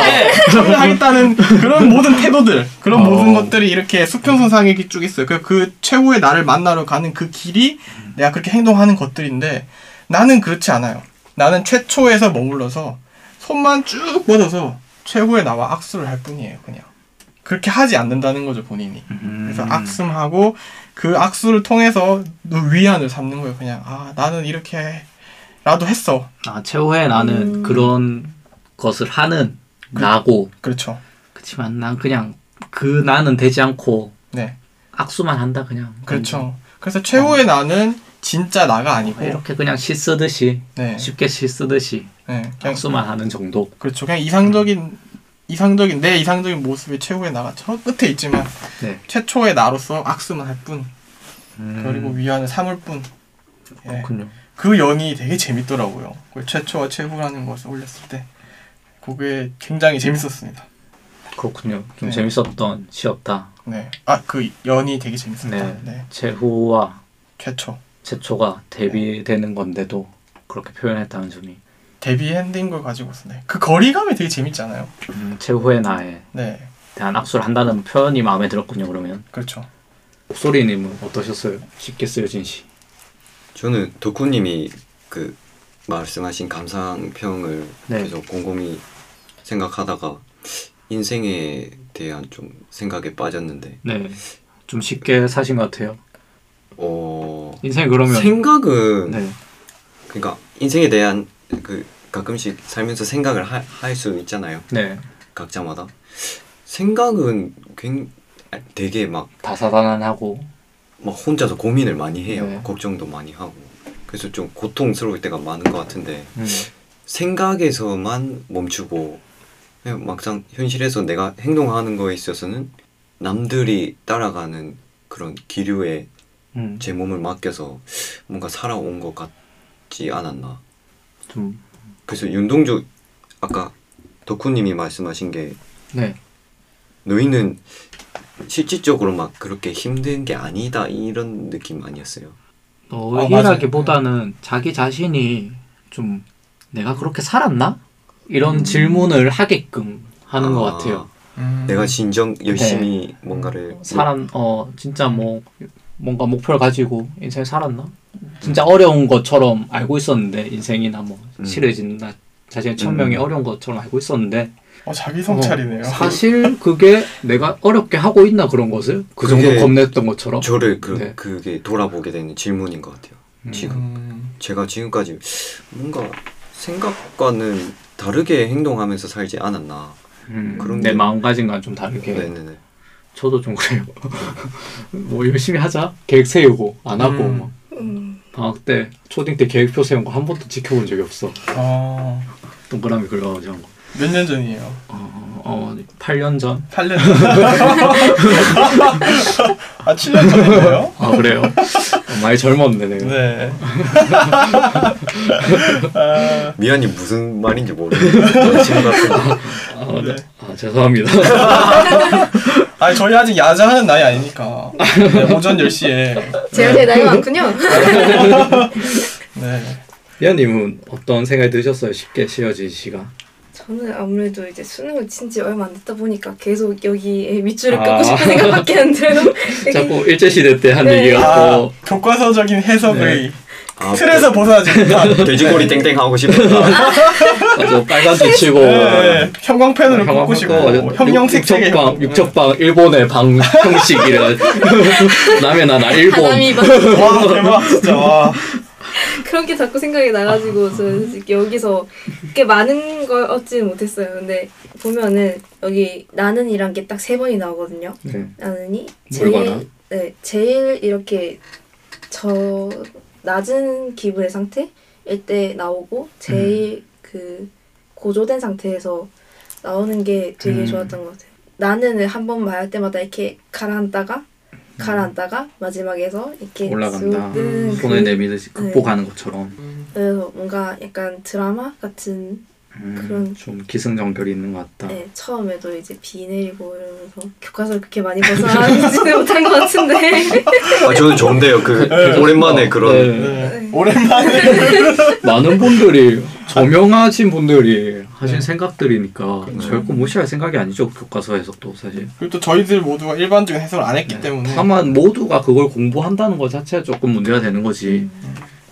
하겠다는 그런 모든 태도들 그런 어. 모든 것들이 이렇게 수평선상에 쭉 있어요. 그, 그 최후의 나를 만나러 가는 그 길이 내가 그렇게 행동하는 것들인데 나는 그렇지 않아요. 나는 최초에서 머물러서 손만 쭉 뻗어서 최후의 나와 악수를 할 뿐이에요. 그냥 그렇게 하지 않는다는 거죠 본인이. 그래서 음. 악수하고 그 악수를 통해서 위안을 삼는 거예요. 그냥 아 나는 이렇게 라도 했어. 아, 최후에 나는 음. 그런 것을 하는 그- 나고 그렇죠. 그렇지만 난 그냥 그 나는 되지 않고 네, 악수만 한다 그냥. 그렇죠. 그래서 최후의 나는 진짜 나가 아니고 이렇게 그냥 시 쓰듯이 네, 쉽게 시 쓰듯이 네, 그냥 악수만 하는 정도. 그렇죠. 그냥 이상적인 이상적인 내 이상적인 모습이 최후의 나가 저 끝에 있지만 네. 최초의 나로서 악수만 할 뿐, 음, 그리고 위안을 삼을 뿐. 예. 그렇군요. 그 연이 되게 재밌더라고요. 그 최초와 최후라는 것을 올렸을 때 그게 굉장히 재밌었습니다. 그렇군요. 좀 네. 재밌었던 시였다. 네, 아 그 연이 되게 재밌었다. 네. 네, 최후와 최초 최초가 대비되는 건데도 그렇게 표현했다는 점이 데뷔 엔딩 걸 가지고서 네. 그 거리감이 되게 재밌잖아요. 음, 최후의 나에 네, 대한 악수를 한다는 표현이 마음에 들었군요. 그러면 그렇죠. 목소리님은 어떠셨어요? 쉽게 쓰여진 시. 저는 덕후님이 그 말씀하신 감상평을 네. 계속 곰곰이 생각하다가 인생에 대한 좀 생각에 빠졌는데 네. 좀 쉽게 사신 것 같아요. 어 인생 그러면 생각은 네. 그러니까 인생에 대한 그 가끔씩 살면서 생각을 할 수 있잖아요 네. 각자마다 생각은 굉 되게 막, 다사다난하고 막 혼자서 고민을 많이 해요. 네. 걱정도 많이 하고. 그래서 좀 고통스러울 때가 많은 것 같은데 음, 생각에서만 멈추고 막상 현실에서 내가 행동하는 거에 있어서는 남들이 따라가는 그런 기류에 음, 제 몸을 맡겨서 뭔가 살아온 것 같지 않았나. 좀 그래서 윤동주 아까 덕후님이 말씀하신 게 네. 너희는 실질적으로 막 그렇게 힘든 게 아니다 이런 느낌 아니었어요. 너희라기보다는 자기 자신이 좀 내가 그렇게 살았나? 이런 질문을 하게끔 하는 것 아, 같아요. 음. 내가 진정 열심히 네. 뭔가를 사람 어 진짜 뭐 뭔가 목표를 가지고 인생 살았나? 진짜 어려운 것처럼 알고 있었는데 인생이나 뭐 음. 실해진다 자신의 천명이 음. 어려운 것처럼 알고 있었는데 어, 자기 성찰이네요. 어, 사실 그게 내가 어렵게 하고 있나 그런 것을 그 정도 겁냈던 것처럼 저를 그 네. 그게 돌아보게 되는 질문인 것 같아요. 음. 지금 음, 제가 지금까지 뭔가 생각과는 다르게 행동하면서 살지 않았나. 음, 그런 내 게- 마음가짐과 좀 다르게 네네네. 저도 좀 그래요. [LAUGHS] 뭐 열심히 하자 계획 세우고 안 하고 음. 막 음. 방학 때 초딩 때 계획표 세운 거 한 번도 지켜본 적이 없어. 어, 동그라미 그려가지고 한 거. 몇 년 전이에요? 어, 어, 8년 전? 8년 전. [LAUGHS] 아, 7년 전인데요? 아 그래요? 어, 많이 젊었네 내가. 네. [LAUGHS] 아, 미안이 무슨 말인지 모르겠어요. 지금 같은 아, 네. 네. 아 죄송합니다. [LAUGHS] 아니, 저희 아직 야자하는 나이 아니니까. 네, 오전 10시에. 제가 제일 나이 많군요. 네. 미아님은 어떤 생각이 드셨어요? 쉽게 씌어진 시가. 저는 아무래도 이제 수능을 친 지 얼마 안 됐다 보니까 계속 여기에 밑줄을 아. 긋고 싶은 생각밖에 안 들어요. [LAUGHS] 자꾸 일제시대 때 한 네. 얘기 아, 같고 교과서적인 해석의 아, 틀에서 벗어나지 못한. [LAUGHS] 돼지고리 땡땡 하고 싶었다. [LAUGHS] 맞아 빨간색 치고 네, 형광펜으로 형광 꽂고 싶고 꽂고, 형형색색의 육척방 형- 육척방 일본의 방 형식 이래 남의 나라 일본 와 대박 진짜 와. [LAUGHS] 그런 게 자꾸 생각이 나가지고 저는 여기서 꽤 많은 걸 얻지는 못했어요. 근데 보면은 여기 나는이란 게 딱 세 번이 나오거든요. 네. 나는이 봐라? 제일 네 제일 이렇게 저 낮은 기분의 상태일 때 나오고 제일 그 고조된 상태에서 나오는 게 되게 음. 좋았던 것 같아요. 나는을 한 번 말할 때마다 이렇게 가라앉다가 가라앉다가 마지막에서 이렇게 올라간다. 쑥 뜨는 손을 그- 내밀듯이 극복하는 것처럼. 그래서 뭔가 약간 드라마 같은 음, 그런- 좀 기승전결이 있는 것 같다 네, 처음에도 이제 비 내리고 이러면서 교과서를 그렇게 많이 벗어나지는 못한 것 같은데 [LAUGHS] 아, 저는 좋은데요. 그 네. 오랜만에 그런 네. 네. 오랜만에 [LAUGHS] 많은 분들이 저명하신 분들이 하신 네. 생각들이니까 네. 결코 무시할 생각이 아니죠 교과서 해석도 사실 그리고 또 저희들 모두가 일반적인 해석을 안 했기 네. 때문에 다만 모두가 그걸 공부한다는 것 자체가 조금 문제가 되는 거지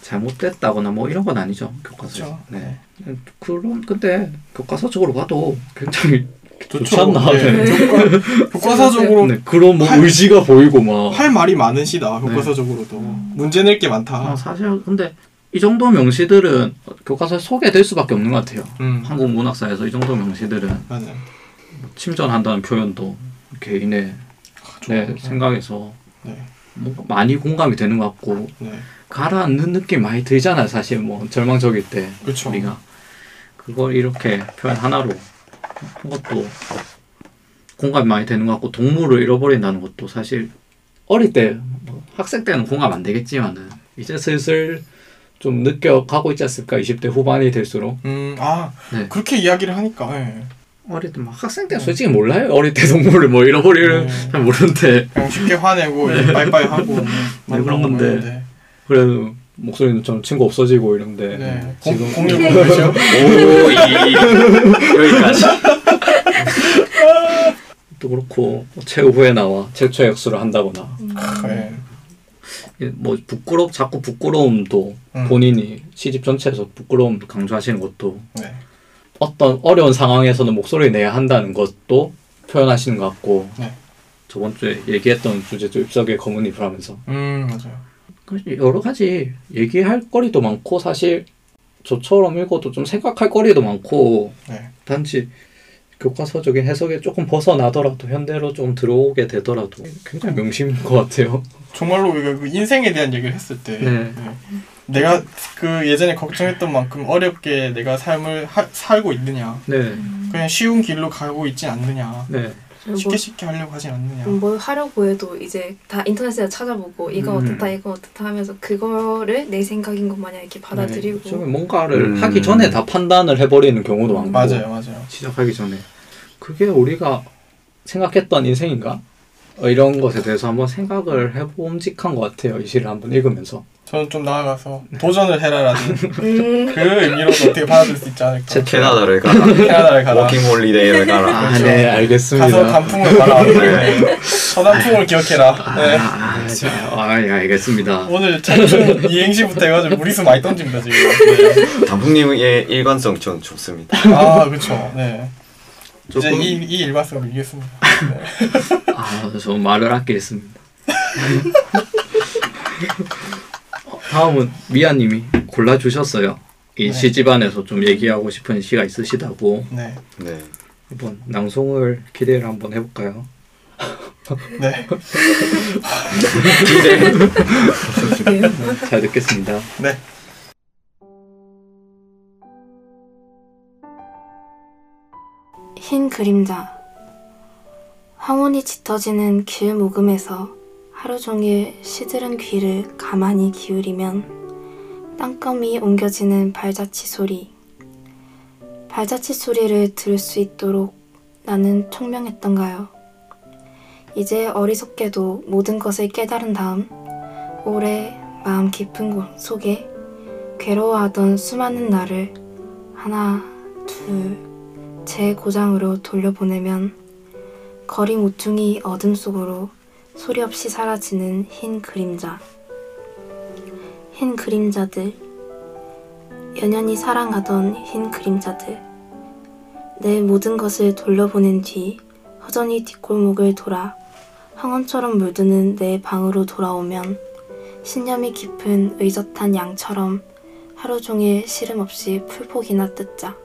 잘못됐다거나 뭐 이런 건 아니죠 교과서 그렇죠. 네. 그런 근데 교과서적으로 봐도 굉장히 좋지. 않나 네. 네. 교과, 교과서적으로 네, 그런 뭐 할- 의지가 보이고 막 할 말이 많으시다 교과서적으로도 문제 낼 게 많다. 아, 사실 근데 이 정도 명시들은 교과서에 소개될 수밖에 없는 것 같아요. 음 한국 문학사에서 이 정도 명시들은 맞아요. 침전한다는 표현도 개인의 내 좋아요. 생각에서 네. 뭔가 많이 공감이 되는 것 같고 네. 가라앉는 느낌 많이 들잖아요. 사실 뭐 절망적일 때 그렇죠. 우리가 그걸 이렇게 표현 하나로 한 것도 공감이 많이 되는 것 같고 동물을 잃어버린다는 것도 사실 어릴 때 뭐 학생 때는 공감 안 되겠지만은 이제 슬슬 좀 느껴가고 있지 않습니까? 20대 후반이 될수록 음, 아, 네. 그렇게 이야기를 하니까, 예. 어릴 때 막 학생 때 솔직히 몰라요. 어릴 때 동물을 뭐 잃어버리는 네. 잘 모르는데 그냥 쉽게 화내고, [LAUGHS] 이제 빠이빠이 하고, 뭐, 네, 그런 건데. 그래도 목소리는 좀 친구 없어지고 이런데 네. 지금 공, 공유 공유죠? [LAUGHS] 오, 이, 여기까지. 또 그렇고 뭐 최후에 나와 최초 역수를 한다거나 네. 예, 뭐 부끄럽 자꾸 부끄러움도 음. 본인이 시집 전체에서 부끄러움 강조하시는 것도 네. 어떤 어려운 상황에서는 목소리 내야 한다는 것도 표현하시는 것 같고 네. 저번 주에 얘기했던 주제도 입석의 검은잎을 하면서 음, 맞아요. 여러 가지 얘기할 거리도 많고 사실 저처럼 읽어도 좀 생각할 거리도 많고 네. 단지 교과서적인 해석에 조금 벗어나더라도 현대로 좀 들어오게 되더라도 굉장히 명심인 것 같아요. 정말로 우리가 그 인생에 대한 얘기를 했을 때, 네. 네. 내가 그 예전에 걱정했던 만큼 어렵게 내가 삶을 하, 살고 있느냐, 네, 그냥 쉬운 길로 가고 있진 않느냐, 네, 쉽게 뭐, 쉽게 하려고 하진 않느냐. 뭘 하려고 해도 이제 다 인터넷에서 찾아보고 이건 음. 어떻다 이건 어떻다 하면서 그거를 내 생각인 것 마냥 이렇게 받아들이고 네. 좀 뭔가를 음. 하기 전에 다 판단을 해버리는 경우도 많고 맞아요, 맞아요. 시작하기 전에 그게 우리가 생각했던 인생인가? 어, 이런 것에 대해서 한번 생각을 해봄직한 것 같아요. 이 시를 한번 읽으면서 저는 좀 나아가서 도전을 해라라는 음, 그 의미로도 어떻게 받아들일 수 있지 않을까. 캐나다를 가라. 캐나다를 가라. 워킹 홀리데이를 가라. 아, 네, 알겠습니다. 가서 단풍을 봐라. 네. 서단풍을 기억해라. 네. 아, 자, 아, 예, 알겠습니다. 오늘 청춘 이행시부터 해가지고 무리수 많이 던집니다 지금. 네. 단풍님의 일관성 전 좋습니다. 아 그렇죠. 네. 이제 조금 이, 이 일관성을 이겼습니다. 네. 아, 저 말을 아끼겠습니다. [LAUGHS] 어, 다음은 미아님이 골라주셨어요. 이 네. 시집안에서 좀 얘기하고 싶은 시가 있으시다고 네. 네. 한번 낭송을 기대를 한번 해볼까요? [LAUGHS] 네. [LAUGHS] 잘 듣겠습니다. 네. 흰 그림자 황혼이 짙어지는 길 모금에서 하루 종일 시들은 귀를 가만히 기울이면 땅거미 옮겨지는 발자취 소리 발자취 소리를 들을 수 있도록 나는 총명했던가요. 이제 어리석게도 모든 것을 깨달은 다음 오래 마음 깊은 곳 속에 괴로워하던 수많은 나를 하나, 둘, 제 고장으로 돌려보내면 거리 모퉁이 어둠 속으로 소리 없이 사라지는 흰 그림자. 흰 그림자들. 연연히 사랑하던 흰 그림자들. 내 모든 것을 돌려보낸 뒤 허전히 뒷골목을 돌아 황혼처럼 물드는 내 방으로 돌아오면 신념이 깊은 의젓한 양처럼 하루 종일 시름 없이 풀폭이나 뜯자.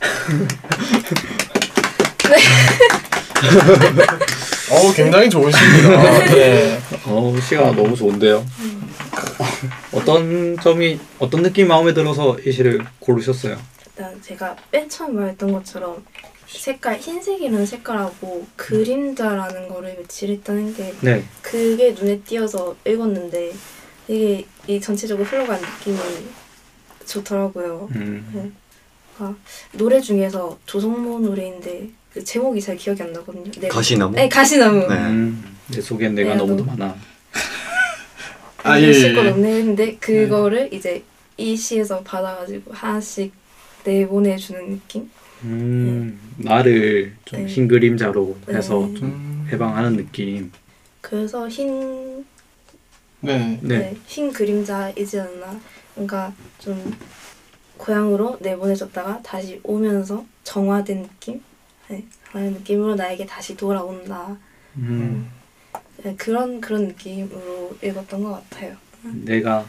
[LAUGHS] 어우 굉장히 좋은 시입니다. 네. 어, 시가 너무 좋은데요. 어떤 점이 어떤 느낌이 마음에 들어서 이 시를 고르셨어요? 일단 제가 맨 처음 말했던 것처럼 색깔 흰색이라는 색깔하고 그림자라는 거를 며칠 했다는 게 네. 그게 눈에 띄어서 읽었는데 이게 이 전체적으로 흘러가는 느낌이 좋더라고요. 음, 아, 노래 중에서 조성모 노래인데 그 제목이 잘 기억이 안 나거든요. 네, 가시나무? 네 가시나무. 네. 음, 내 속엔 내가 네, 너무도 너무- 많아. [LAUGHS] 아, 예, 예, 실컷 예. 없네 했는데 그거를 이제 이 시에서 받아가지고 하나씩 내보내주는 느낌? 음, 나를 좀 네. 흰 그림자로 해서 네. 좀 음. 해방하는 느낌. 그래서 흰 네. 네. 네, 흰 그림자이지 않나. 뭔가 좀 고향으로 내보내줬다가 다시 오면서 정화된 느낌? 네, 그런 느낌으로 나에게 다시 돌아온다. 음, 네, 그런 그런 느낌으로 읽었던 것 같아요. 내가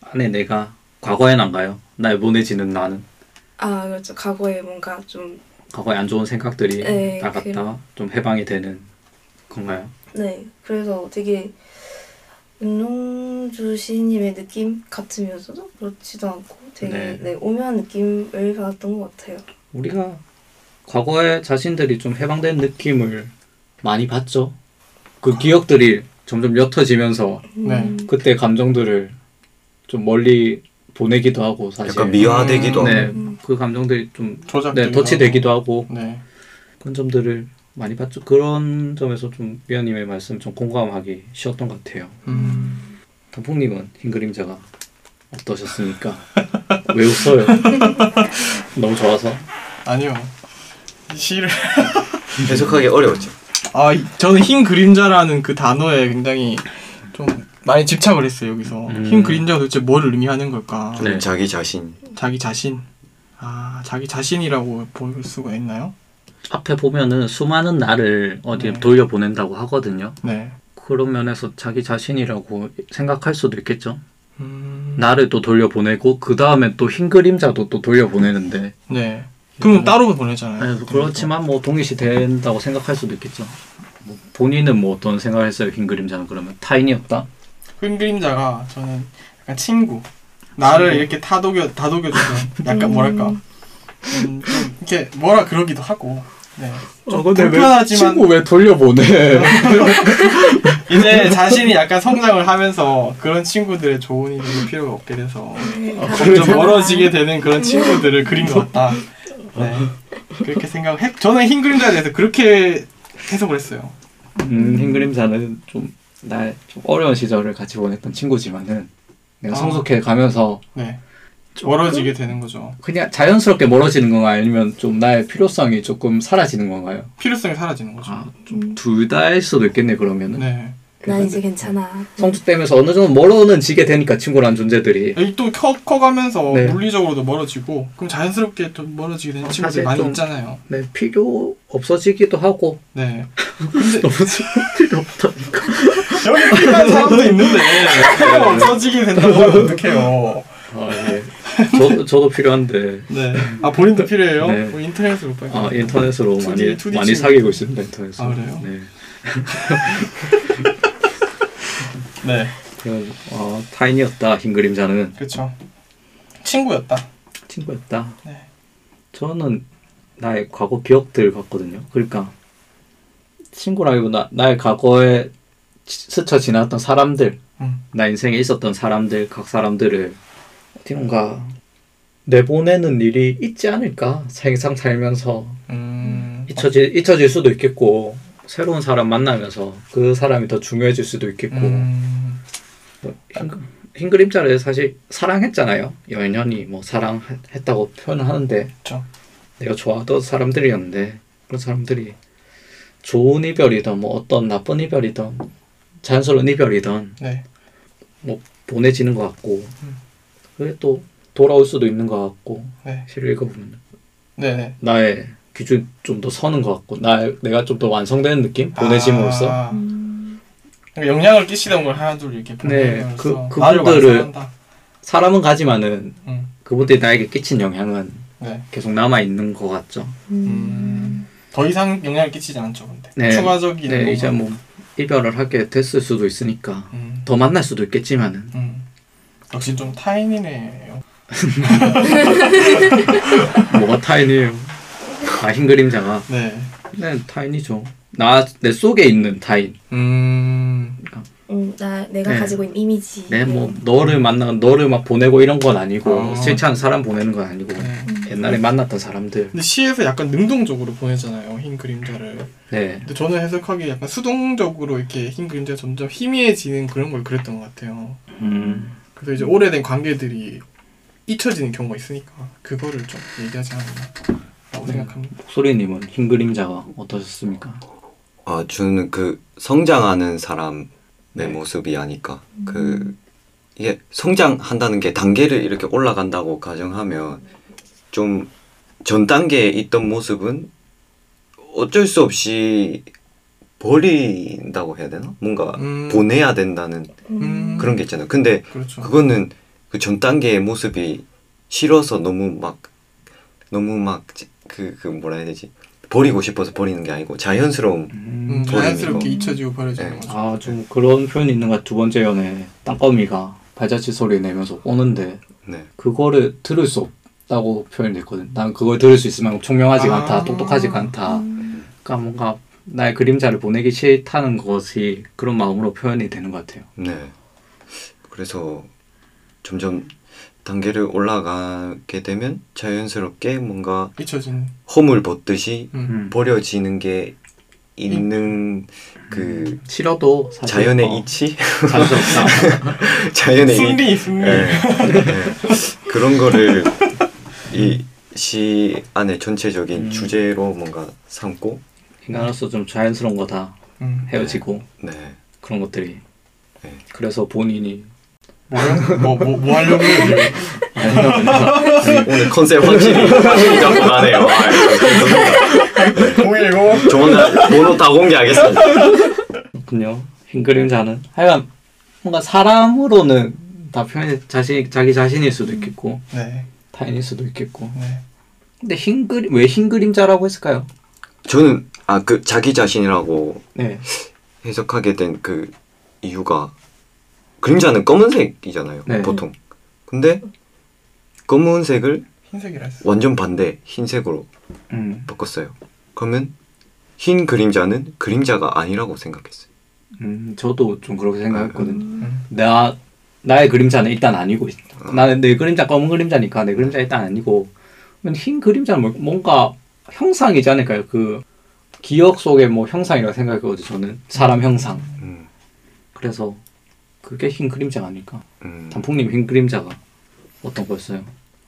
안에 내가 과거엔 안 가요. 날 보내지는 나는 아 그렇죠. 과거에 뭔가 좀 과거에 안 좋은 생각들이 네, 나갔다 그런- 좀 해방이 되는 건가요? 네, 그래서 되게 윤동주 시인님의 느낌 같으면서도 그렇지도 않고 되게 네. 네. 오묘한 느낌을 받았던 것 같아요. 우리가 과거에 자신들이 좀 해방된 느낌을 많이 봤죠. 그 기억들이 점점 옅어지면서 네. 음, 그때 감정들을 좀 멀리 보내기도 하고 사실 약간 미화되기도 음, 하고. 네, 음. 그 감정들이 좀 네, 덧치되기도 하고 네. 그런 점들을 많이 봤죠. 그런 점에서 좀 미아님의 말씀 좀 공감하기 쉬웠던 것 같아요. 음. 단풍님은 흰 그림자가 어떠셨습니까? [LAUGHS] 왜 웃어요? [LAUGHS] 너무 좋아서. 아니요. 이 시를 [LAUGHS] 해석하기 어려웠죠. 아 이- 저는 흰 그림자라는 그 단어에 굉장히 좀 많이 집착을 했어요 여기서 음. 흰 그림자가 도대체 뭘 의미하는 걸까 네. 자기 자신. 자기 자신 아 자기 자신이라고 볼 수가 있나요? 앞에 보면은 수많은 나를 어디에 네. 돌려 보낸다고 하거든요. 네 그런 면에서 자기 자신이라고 생각할 수도 있겠죠. 음... 나를 또 돌려보내고 그 다음에 또 흰 그림자도 또 돌려보내는데 네 그러면 따로 보내잖아요 네, 그렇지만 뭐 동일시 된다고 생각할 수도 있겠죠. 뭐 본인은 뭐 어떤 생각을 했어요? 흰 그림자는 그러면 타인이었다? 흰 그림자가 저는 약간 친구 나를 이렇게 타독여 다독여주는 약간 뭐랄까 음, 좀 이렇게 뭐라 그러기도 하고 네. 좀 불편하지만 왜 돌려보내? [LAUGHS] 이제 자신이 약간 성장을 하면서 그런 친구들의 조언이 될 필요가 없게 돼서 아, 점점 멀어지게 되는 그런 친구들을 그린 것 같다. 네. 그렇게 생각해. 저는 흰 그림자에 대해서 그렇게 해석을 했어요. 음, 흰 그림자는 좀 나의 좀 어려운 시절을 같이 보냈던 친구지만은 내가 아. 성숙해 가면서 네. 멀어지게 되는 거죠. 그냥 자연스럽게 멀어지는 건가요? 아니면 좀 나의 필요성이 조금 사라지는 건가요? 필요성이 사라지는 거죠. 아, 좀 둘 다일 수도 있겠네 그러면은. 네. 난 이제 괜찮아. 성숙되면서 어느 정도 멀어는 지게 되니까 친구란 존재들이 여기 또 커, 커가면서 네. 물리적으로도 멀어지고 그럼 자연스럽게 또 멀어지게 되는 친구들이 사실 많이 좀- 있잖아요. 네, 필요 없어지기도 하고 네. [LAUGHS] 너무 [LAUGHS] 필요 없다니까. 여기 필요한 사람도 있는데 필요가 없어지게 된다고 하면 어떡해요. 아 예. 저 저도 필요한데 네. 아 본인도 필요해요? 네. 뭐 인터넷으로 빨리. 아 인터넷으로 2D, 많이 2D 많이 친구. 사귀고 있습니다 인터넷으로. 아, 그래요? 네. [LAUGHS] 네. 그런 어, 타인이었다 흰 그림자는 그렇죠. 친구였다. 친구였다. 네. 저는 나의 과거 기억들 같거든요. 그러니까 친구라기보다 나의 과거에 지- 스쳐 지나왔던 사람들, 음. 나 인생에 있었던 사람들, 각 사람들을 어디론가 내보내는 일이 있지 않을까? 생상 살면서 음. 잊혀질, 잊혀질 수도 있겠고 새로운 사람 만나면서 그 사람이 더 중요해질 수도 있겠고 음. 뭐 흰, 흰 그림자를 사실 사랑했잖아요. 연연히 뭐 사랑했다고 표현하는데 그렇죠. 내가 좋아하던 사람들이었는데 그런 사람들이 좋은 이별이든 뭐 어떤 나쁜 이별이든 자연스러운 이별이든 네. 뭐 보내지는 것 같고 음. 그게 또 돌아올 수도 있는 것 같고 네. 시를 읽어보면 네네. 나의 기준 좀 더 서는 것 같고 나 내가 좀 더 완성되는 느낌 보내짐으로써 아, 음. 그러니까 영향을 끼치던 걸 하나 둘 이렇게 네, 보내면서 그- 나를 그분들을- 완성한다. 사람은 가지만은 음. 그분들이 나에게 끼친 영향은 네. 계속 남아 있는 것 같죠. 음. 더 이상 영향을 끼치지 않죠, 근데. 네. 추가적인 네, 뭔가. 이제 뭐 이별을 하게 됐을 수도 있으니까 음. 더 만날 수도 있겠지만은 음. 역시 좀 타인이네요. [LAUGHS] 뭐가 타인이에요? 아, 흰 그림자가. 네. 네, 타인이죠. 나, 내 속에 있는 타인. 음. 음, 나 내가 네. 가지고 있는 이미지. 네, 뭐, 너를 만나, 너를 막 보내고 이런 건 아니고, 어. 싫지 않은 사람 보내는 건 아니고, 네. 옛날에 만났던 사람들. 근데 시에서 약간 능동적으로 보내잖아요, 흰 그림자를. 네. 근데 저는 해석하기에 약간 수동적으로 이렇게 흰 그림자가 점점 희미해지는 그런 걸 그렸던 것 같아요. 음, 그래서 이제 오래된 관계들이 잊혀지는 경우가 있으니까 그거를 좀 얘기하지 않았나 라고 네. 생각합니다. 목소리님은 흰 그림자가 어떠셨습니까? 아 저는 그 성장하는 사람의 네. 모습이 아닐까 그 이게 성장한다는 게 단계를 이렇게 올라간다고 가정하면 좀 전 단계에 있던 모습은 어쩔 수 없이 버린다고 해야 되나 뭔가 음. 보내야 된다는 음. 그런 게 있잖아요 근데 그렇죠. 그거는 그 전 단계의 모습이 싫어서 너무 막 너무 막 그 그 뭐라 해야 되지 버리고 싶어서 버리는 게 아니고 자연스러움 음, 음, 자연스럽게 잊혀지고 버려지는 네. 거죠. 아, 좀 그런 표현이 있는 것 같아. 두 번째 연애, 땅거미가 발자취 소리 내면서 오는데, 네 그거를 들을 수 없다고 표현됐거든. 난 그걸 들을 수 있으면 총명하지가 아. 않다, 똑똑하지가 않다. 음. 그러니까 뭔가 나의 그림자를 보내기 싫다는 것이 그런 마음으로 표현이 되는 것 같아요. 네. 그래서 점점 단계를 올라가게 되면 자연스럽게 뭔가 잊혀진. 홈을 벗듯이 음. 음. 버려지는 게 있는 그 싫어도 사실 자연의 어, 이치. 자연의 이, 승리, 승리. 네. 네. 그런 거를 이 시 안에 전체적인 음. 주제로 뭔가 삼고 인간으로서 좀 자연스러운 거다. 음. 헤어지고 네. 그런 것들이. 네. 그래서 본인이 뭐, 뭐, 뭐 하려고 지금? 오늘 컨셉 확실히 확실히 잡고 가네요. 아. 010. 저는 번호 다 공개하겠습니다. 그렇군요. 흰 그림자는 하여간 뭔가 사람으로는 다 표현이 자신 자기 자신일 수도 있겠고 네. 타인일 수도 있겠고. 네. 근데 흰 그림 왜 흰 그림자라고 했을까요? 저는 아 그 자기 자신이라고 네. 해석하게 된 그 이유가 그림자는 검은색이잖아요 네. 보통 근데 검은색을 흰색이라 했어. 완전 반대 흰색으로 음, 바꿨어요 그러면 흰 그림자는 그림자가 아니라고 생각했어요 음, 저도 좀 그렇게 생각했거든. 음. 나 나의 그림자는 일단 아니고 어. 나는 내 그림자 검은 그림자니까 내 그림자 일단 아니고 그러면 흰 그림자는 뭐- 뭔가 형상이지 않을까요? 그 기억 속의 뭐 형상이라 생각하거든요. 저는 사람 형상. 음, 그래서 그게 흰 그림자 아닐까? 음. 단풍님 흰 그림자가 어떤 거였어요?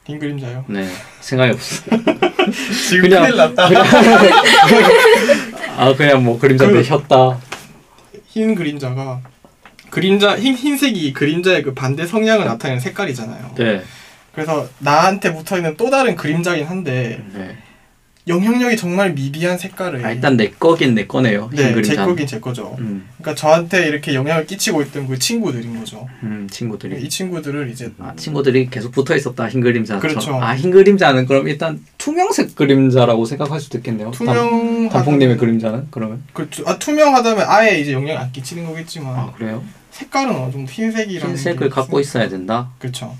흰 그림자요. 네 생각이 없어요. [LAUGHS] 지금 그냥- 큰일 났다. [LAUGHS] 아 그냥 뭐 그림자 그- 내셨다. 흰 그림자가 그림자 흰 흰색이 그림자의 그 반대 성향을 나타내는 색깔이잖아요. 네. 그래서 나한테 붙어 있는 또 다른 그림자긴 한데 네. 영향력이 정말 미비한 색깔을 아, 일단 내 거긴 내 거네요. 흰 네, 제 그림자. 거긴 제 거죠. 음, 그러니까 저한테 이렇게 영향을 끼치고 있던 그 친구들인 거죠. 음 친구들이. 이 친구들을 이제 아, 친구들이 계속 붙어 있었다 흰 그림자. 그렇죠. 아 흰 그림자는 그럼 일단 투명색 그림자라고 생각할 수도 있겠네요. 단, 투명 단풍님의 그림자는 그러면 그 투- 아, 투명하다면 아예 이제 영향 안 끼치는 거겠지만 아 그래요? 색깔은 어느 정도 흰색이라는 흰색을 게 갖고. 있어야 된다. 그렇죠.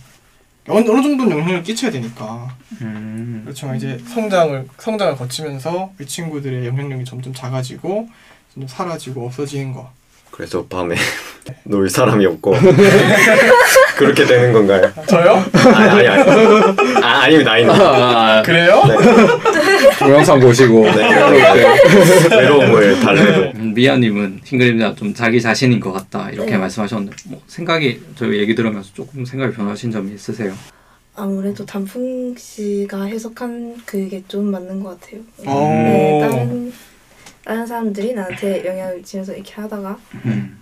어느, 어느 정도는 영향을 끼쳐야 되니까 음. 그렇죠. 이제 성장을 성장을 거치면서 이 친구들의 영향력이 점점 작아지고 점점 사라지고 없어지는 거. 그래서 밤에 [LAUGHS] 놀 사람이 없고 [LAUGHS] 그렇게 되는 건가요? 저요? 아니 아니 아니. 아, 아닙니다 아닙니다. 아, 그래요? 동영상 보시고 네. 이렇게. 외로움을 달래고. 음, 미아님은 흰 그림자 좀 자기 자신인 것 같다 이렇게 네. 말씀하셨는데 뭐 생각이 저희 얘기 들으면서 조금 생각이 변하신 점이 있으세요? 아무래도 단풍 씨가 해석한 그게 좀 맞는 것 같아요. 오. 네, 다른 다른 사람들이 나한테 영향을 미치면서 이렇게 하다가 음.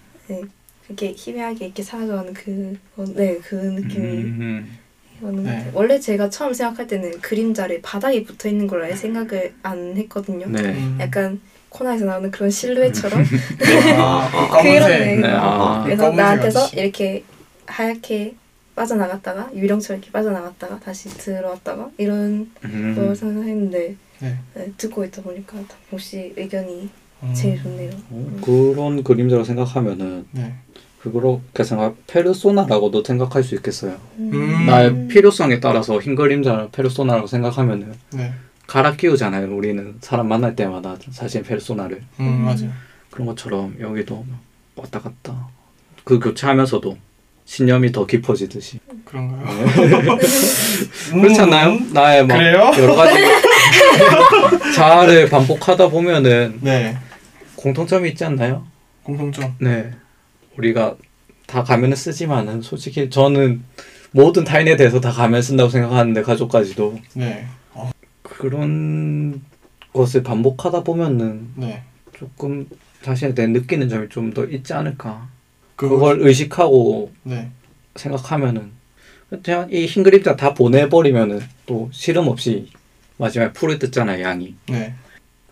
이렇게 희미하게 이렇게 사라져가는 그, 어, 네, 그 느낌이 음. 오는 것 네. 같아요. 원래 제가 처음 생각할 때는 그림자를 바닥에 붙어 있는 걸로 아예 생각을 안 했거든요. 네. 음. 약간 코너에서 나오는 그런 실루엣처럼 [LAUGHS] 아, 아, 그런 검은색. 애. 네, 아. 그래서 검은색 나한테서 아저씨. 이렇게 하얗게 빠져나갔다가 유령처럼 이렇게 빠져나갔다가 다시 들어왔다가 이런 음. 걸 생각했는데 네. 네, 듣고 있다 보니까 혹시 의견이 음. 제일 좋네요. 어, 그런 그림자로 생각하면은 네. 그렇게 생각 페르소나라고도 생각할 수 있겠어요. 음. 나의 필요성에 따라서 흰 그림자를 페르소나라고 생각하면은 네. 갈아 끼우잖아요. 우리는 사람 만날 때마다 사실 페르소나를 음, 맞아요. 그런 것처럼 여기도 왔다 갔다 그 교체하면서도 신념이 더 깊어지듯이 그런가요? 네. [LAUGHS] 그렇지 않나요? 음. 나의 막 그래요? 여러 가지 [LAUGHS] [LAUGHS] 자아를 반복하다 보면은 네. 공통점이 있지 않나요? 공통점. 네. 우리가 다 가면을 쓰지만은 솔직히 저는 모든 타인에 대해서 다 가면 쓴다고 생각하는데 가족까지도 네. 어, 그런 것을 반복하다 보면은 네. 조금 자신에 대해 느끼는 점이 좀 더 있지 않을까. 그거- 그걸 의식하고 네. 생각하면은 그냥 이 흰 그림자 다 보내버리면은 또 시름 없이 마지막에 풀을 뜯잖아요 양이 네.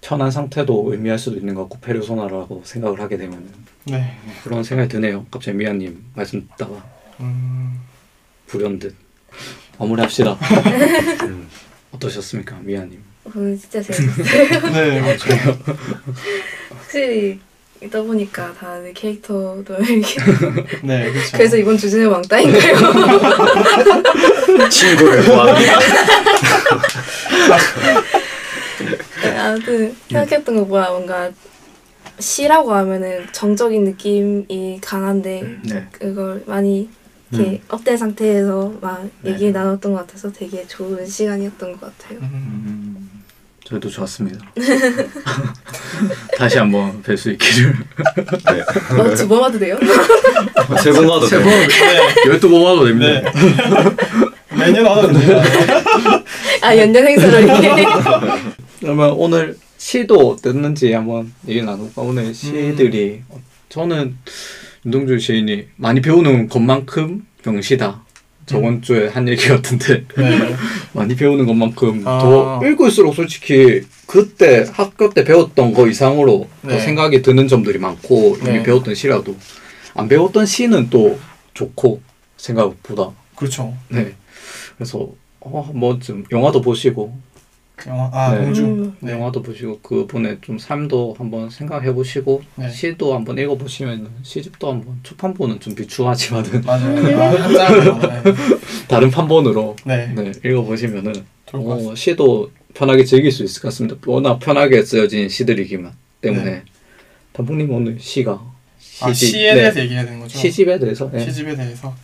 편한 상태도 의미할 수도 있는 것 같고 페르소나라고 생각을 하게 되면은 네. 그런 생각이 드네요 갑자기 미아님 말씀 듣다가 음. 불현듯 마무리합시다 [LAUGHS] 음. 어떠셨습니까 미아님 어, 진짜 재밌어요. [LAUGHS] 네. 그렇죠. 확실히 [LAUGHS] 있다 보니까 다들 캐릭터도 [LAUGHS] 이렇게 네. 그렇죠. 그래서 이번 주제는 왕따인가요? [LAUGHS] 친구를 구합니다. 네, 아무튼 생각했던 거 뭐야 뭔가 시라고 하면은 정적인 느낌이 강한데 네 그걸 많이 이렇게 업된 상태에서 막 네. 얘기 나눴던 것 같아서 되게 좋은 시간이었던 것 같아요. 음. 음, 저희도 좋았습니다 [LAUGHS] 다시 한번 뵐 수 있기를 네. 어, 두번 와도 돼요? 세번 와도 돼요. 열두 번 와도 됩니다 네. 매년 와도 됩니다. 아 연년 행사로 이렇게. 그러면 오늘 시도 어땠는지 한번 얘기 나눌까? 오늘 시들이 저는 윤동주 시인이 많이 배우는 것만큼 병시다. 저번 주에 한 얘기 같은데 네. [LAUGHS] 많이 배우는 것만큼 아. 더 읽을수록 솔직히 그때 학교 때 배웠던 거 이상으로 더 네. 생각이 드는 점들이 많고 이미 네. 배웠던 시라도 안 배웠던 시는 또 좋고 생각보다 그렇죠. 네 그래서 어, 한번 좀 영화도 보시고 영화 아 네. 공주. 음. 네. 영화도 보시고 그분의 좀 삶도 한번 생각해 보시고 네. 시도 한번 읽어 보시면 시집도 한번 초판본은 좀 비추하지만은. 아. 네. [LAUGHS] 다른 판본으로 네. 네, 읽어 보시면은. 어, 시도 편하게 즐길 수 있을 것 같습니다. 워낙 편하게 쓰여진 시들이기만 때문에 네. 단풍님 오늘 시가 아 시집, 시에 네, 대해서 얘기해야 되는 거죠. 시집에 대해서 네. 시집에 대해서.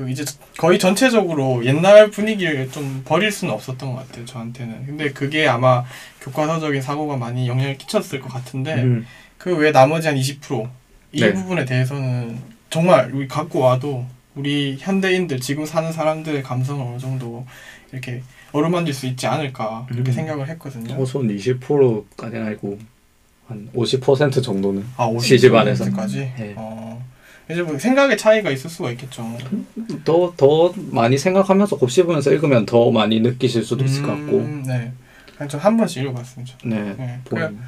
그그 이제 거의 전체적으로 옛날 분위기를 좀 버릴 수는 없었던 것 같아요 저한테는 근데 그게 아마 교과서적인 사고가 많이 영향을 끼쳤을 것 같은데 음. 그외 나머지 한 20%이 네. 부분에 대해서는 정말 우리 갖고 와도 우리 현대인들 지금 사는 사람들의 감성을 어느 정도 이렇게 어루만질 수 있지 않을까 이렇게 음. 생각을 했거든요. 호손 20%까지는 아니고 한 50% 정도는 아, 시집 안에서. 까지 네. 어. 이제 뭐 생각의 차이가 있을 수가 있겠죠. 더 더 많이 생각하면서 곱씹으면서 읽으면 더 많이 느끼실 수도 있을 것 같고 음, 네. 저한 번씩 읽어봤습니다. 네, 네. 보면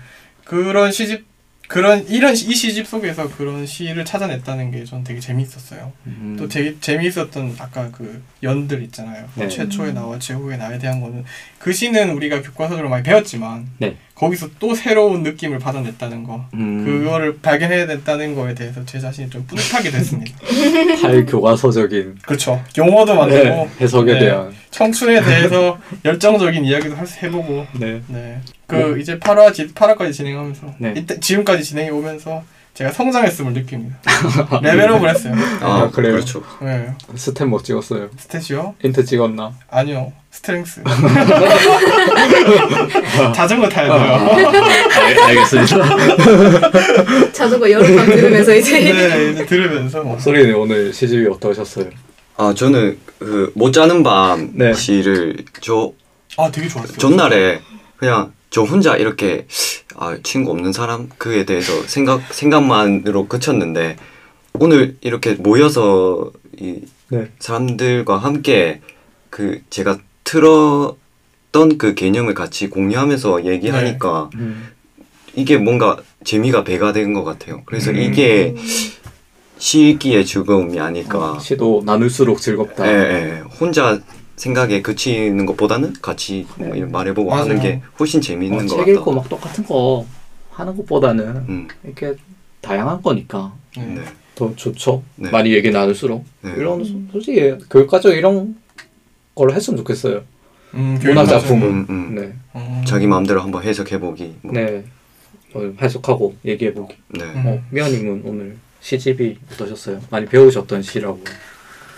그런 시집 그런 이런 시- 이 시집 속에서 그런 시를 찾아냈다는 게 전 되게 재미있었어요. 음, 또 되게 재미있었던 아까 그 연들 있잖아요. 뭐 네. 최초의 나와 최후의 나에 대한 거는 그 시는 우리가 교과서적으로 많이 배웠지만 네. 거기서 또 새로운 느낌을 받아냈다는 거 음, 그거를 발견해냈다는 거에 대해서 제 자신이 좀 뿌듯하게 됐습니다. [LAUGHS] 팔 교과서적인 그렇죠. 용어도 만들고 네, 해석에 네. 대한 청춘에 대해서 [LAUGHS] 열정적인 이야기도 할수 해보고 네. 네. 그 이제 8화 지, 8화까지 진행하면서 네. 이때 지금까지 진행해 오면서 제가 성장했음을 느낍니다. 레벨업을 했어요. 아, 아, 그래요? 그렇죠. 네. stat 뭐 찍었어요? stat이요? int 찍었나? 아니요. strength. [LAUGHS] 자전거 타야 돼요. 알, 알겠습니다. [LAUGHS] 자전거 여러 번 들으면서 이제 네, 이제 들으면서 뭐. 소리는 오늘 시집이 어떠셨어요? 아 저는 그 못 자는 밤 네. 시를 저 아, 되게 좋았어요. 전날에 그냥 저 혼자 이렇게 아 친구 없는 사람 그에 대해서 생각 생각만으로 그쳤는데 오늘 이렇게 모여서 이 네. 사람들과 함께 그 제가 틀었던 그 개념을 같이 공유하면서 얘기하니까 음, 이게 뭔가 재미가 배가 된 것 같아요. 그래서 음. 이게 시기의 즐거움이 아닐까. 시도 나눌수록 즐겁다. 예, 예. 혼자 생각에 그치는 것보다는 같이 뭐 네. 이런 말해보고 맞아요. 하는 게 훨씬 재미있는 어, 것책 읽고 같다. 막 똑같은 거 하는 것보다는 음, 이렇게 다양한 거니까 네. 네. 더 좋죠. 네. 많이 얘기 나눌수록 네. 이런 음. 솔직히 교육과정 이런 걸 했으면 좋겠어요. 음, 문학. 작품은 음, 음. 네, 음. 자기 마음대로 한번 해석해보기. 뭐. 네, 어, 해석하고 얘기해보기. 네. 음. 어, 미아님은 오늘 시집이 어떠셨어요? 많이 배우셨던 시라고.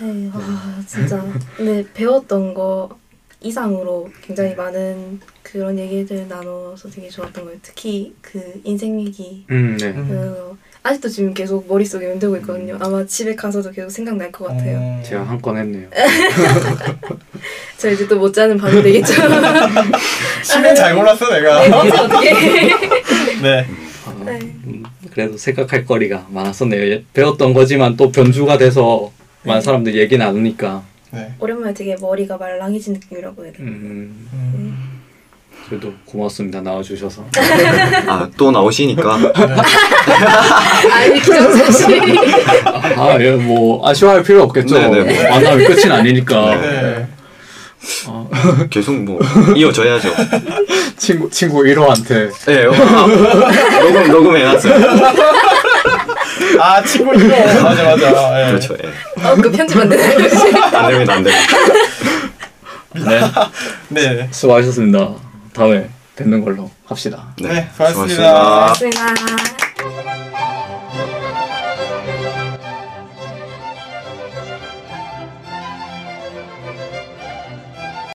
네, 아 진짜 네 배웠던 거 이상으로 굉장히 많은 그런 얘기들 나눠서 되게 좋았던 거예요. 특히 그 인생 얘기. 음, 네. 음. 그 아직도 지금 계속 머릿속에 맴돌고 있거든요. 아마 집에 가서도 계속 생각날 것 같아요. 어. 제가 한 건 했네요. [LAUGHS] 저 이제 또 못 자는 밤이 되겠죠. [LAUGHS] 시간 잘 골랐어 네, 내가. 그래서 어떻게? [LAUGHS] 네. 아, 네. 음, 그래도 생각할 거리가 많았었네요. 예, 배웠던 거지만 또 변주가 돼서 많은 사람들이 얘기 나누니까. 네. 오랜만에 되게 머리가 말랑해진 느낌이라고 해야 되나? 음, 음. 그래도 고맙습니다. 나와주셔서. [LAUGHS] 아, 또 나오시니까. 아니 기정사실. [LAUGHS] 아, 예, 뭐 아쉬워할 필요 없겠죠. 네, 네. 만남이 끝은 아니니까. 네. 어, 계속 뭐 이어져야죠. 친구 친구 1호한테 네, 어, 아, 녹음 녹음해놨어요. [LAUGHS] 아 친구 이거 맞아 맞아. 예. 그렇죠. 예. 어, 그 편집 안 되나요? [LAUGHS] 안 됩니다, 안 됩니다. 네, 네. 수고하셨습니다. 다음에 뵙는 걸로 합시다. 네, 수고하셨습니다. 수고하셨습니다. 고맙습니다.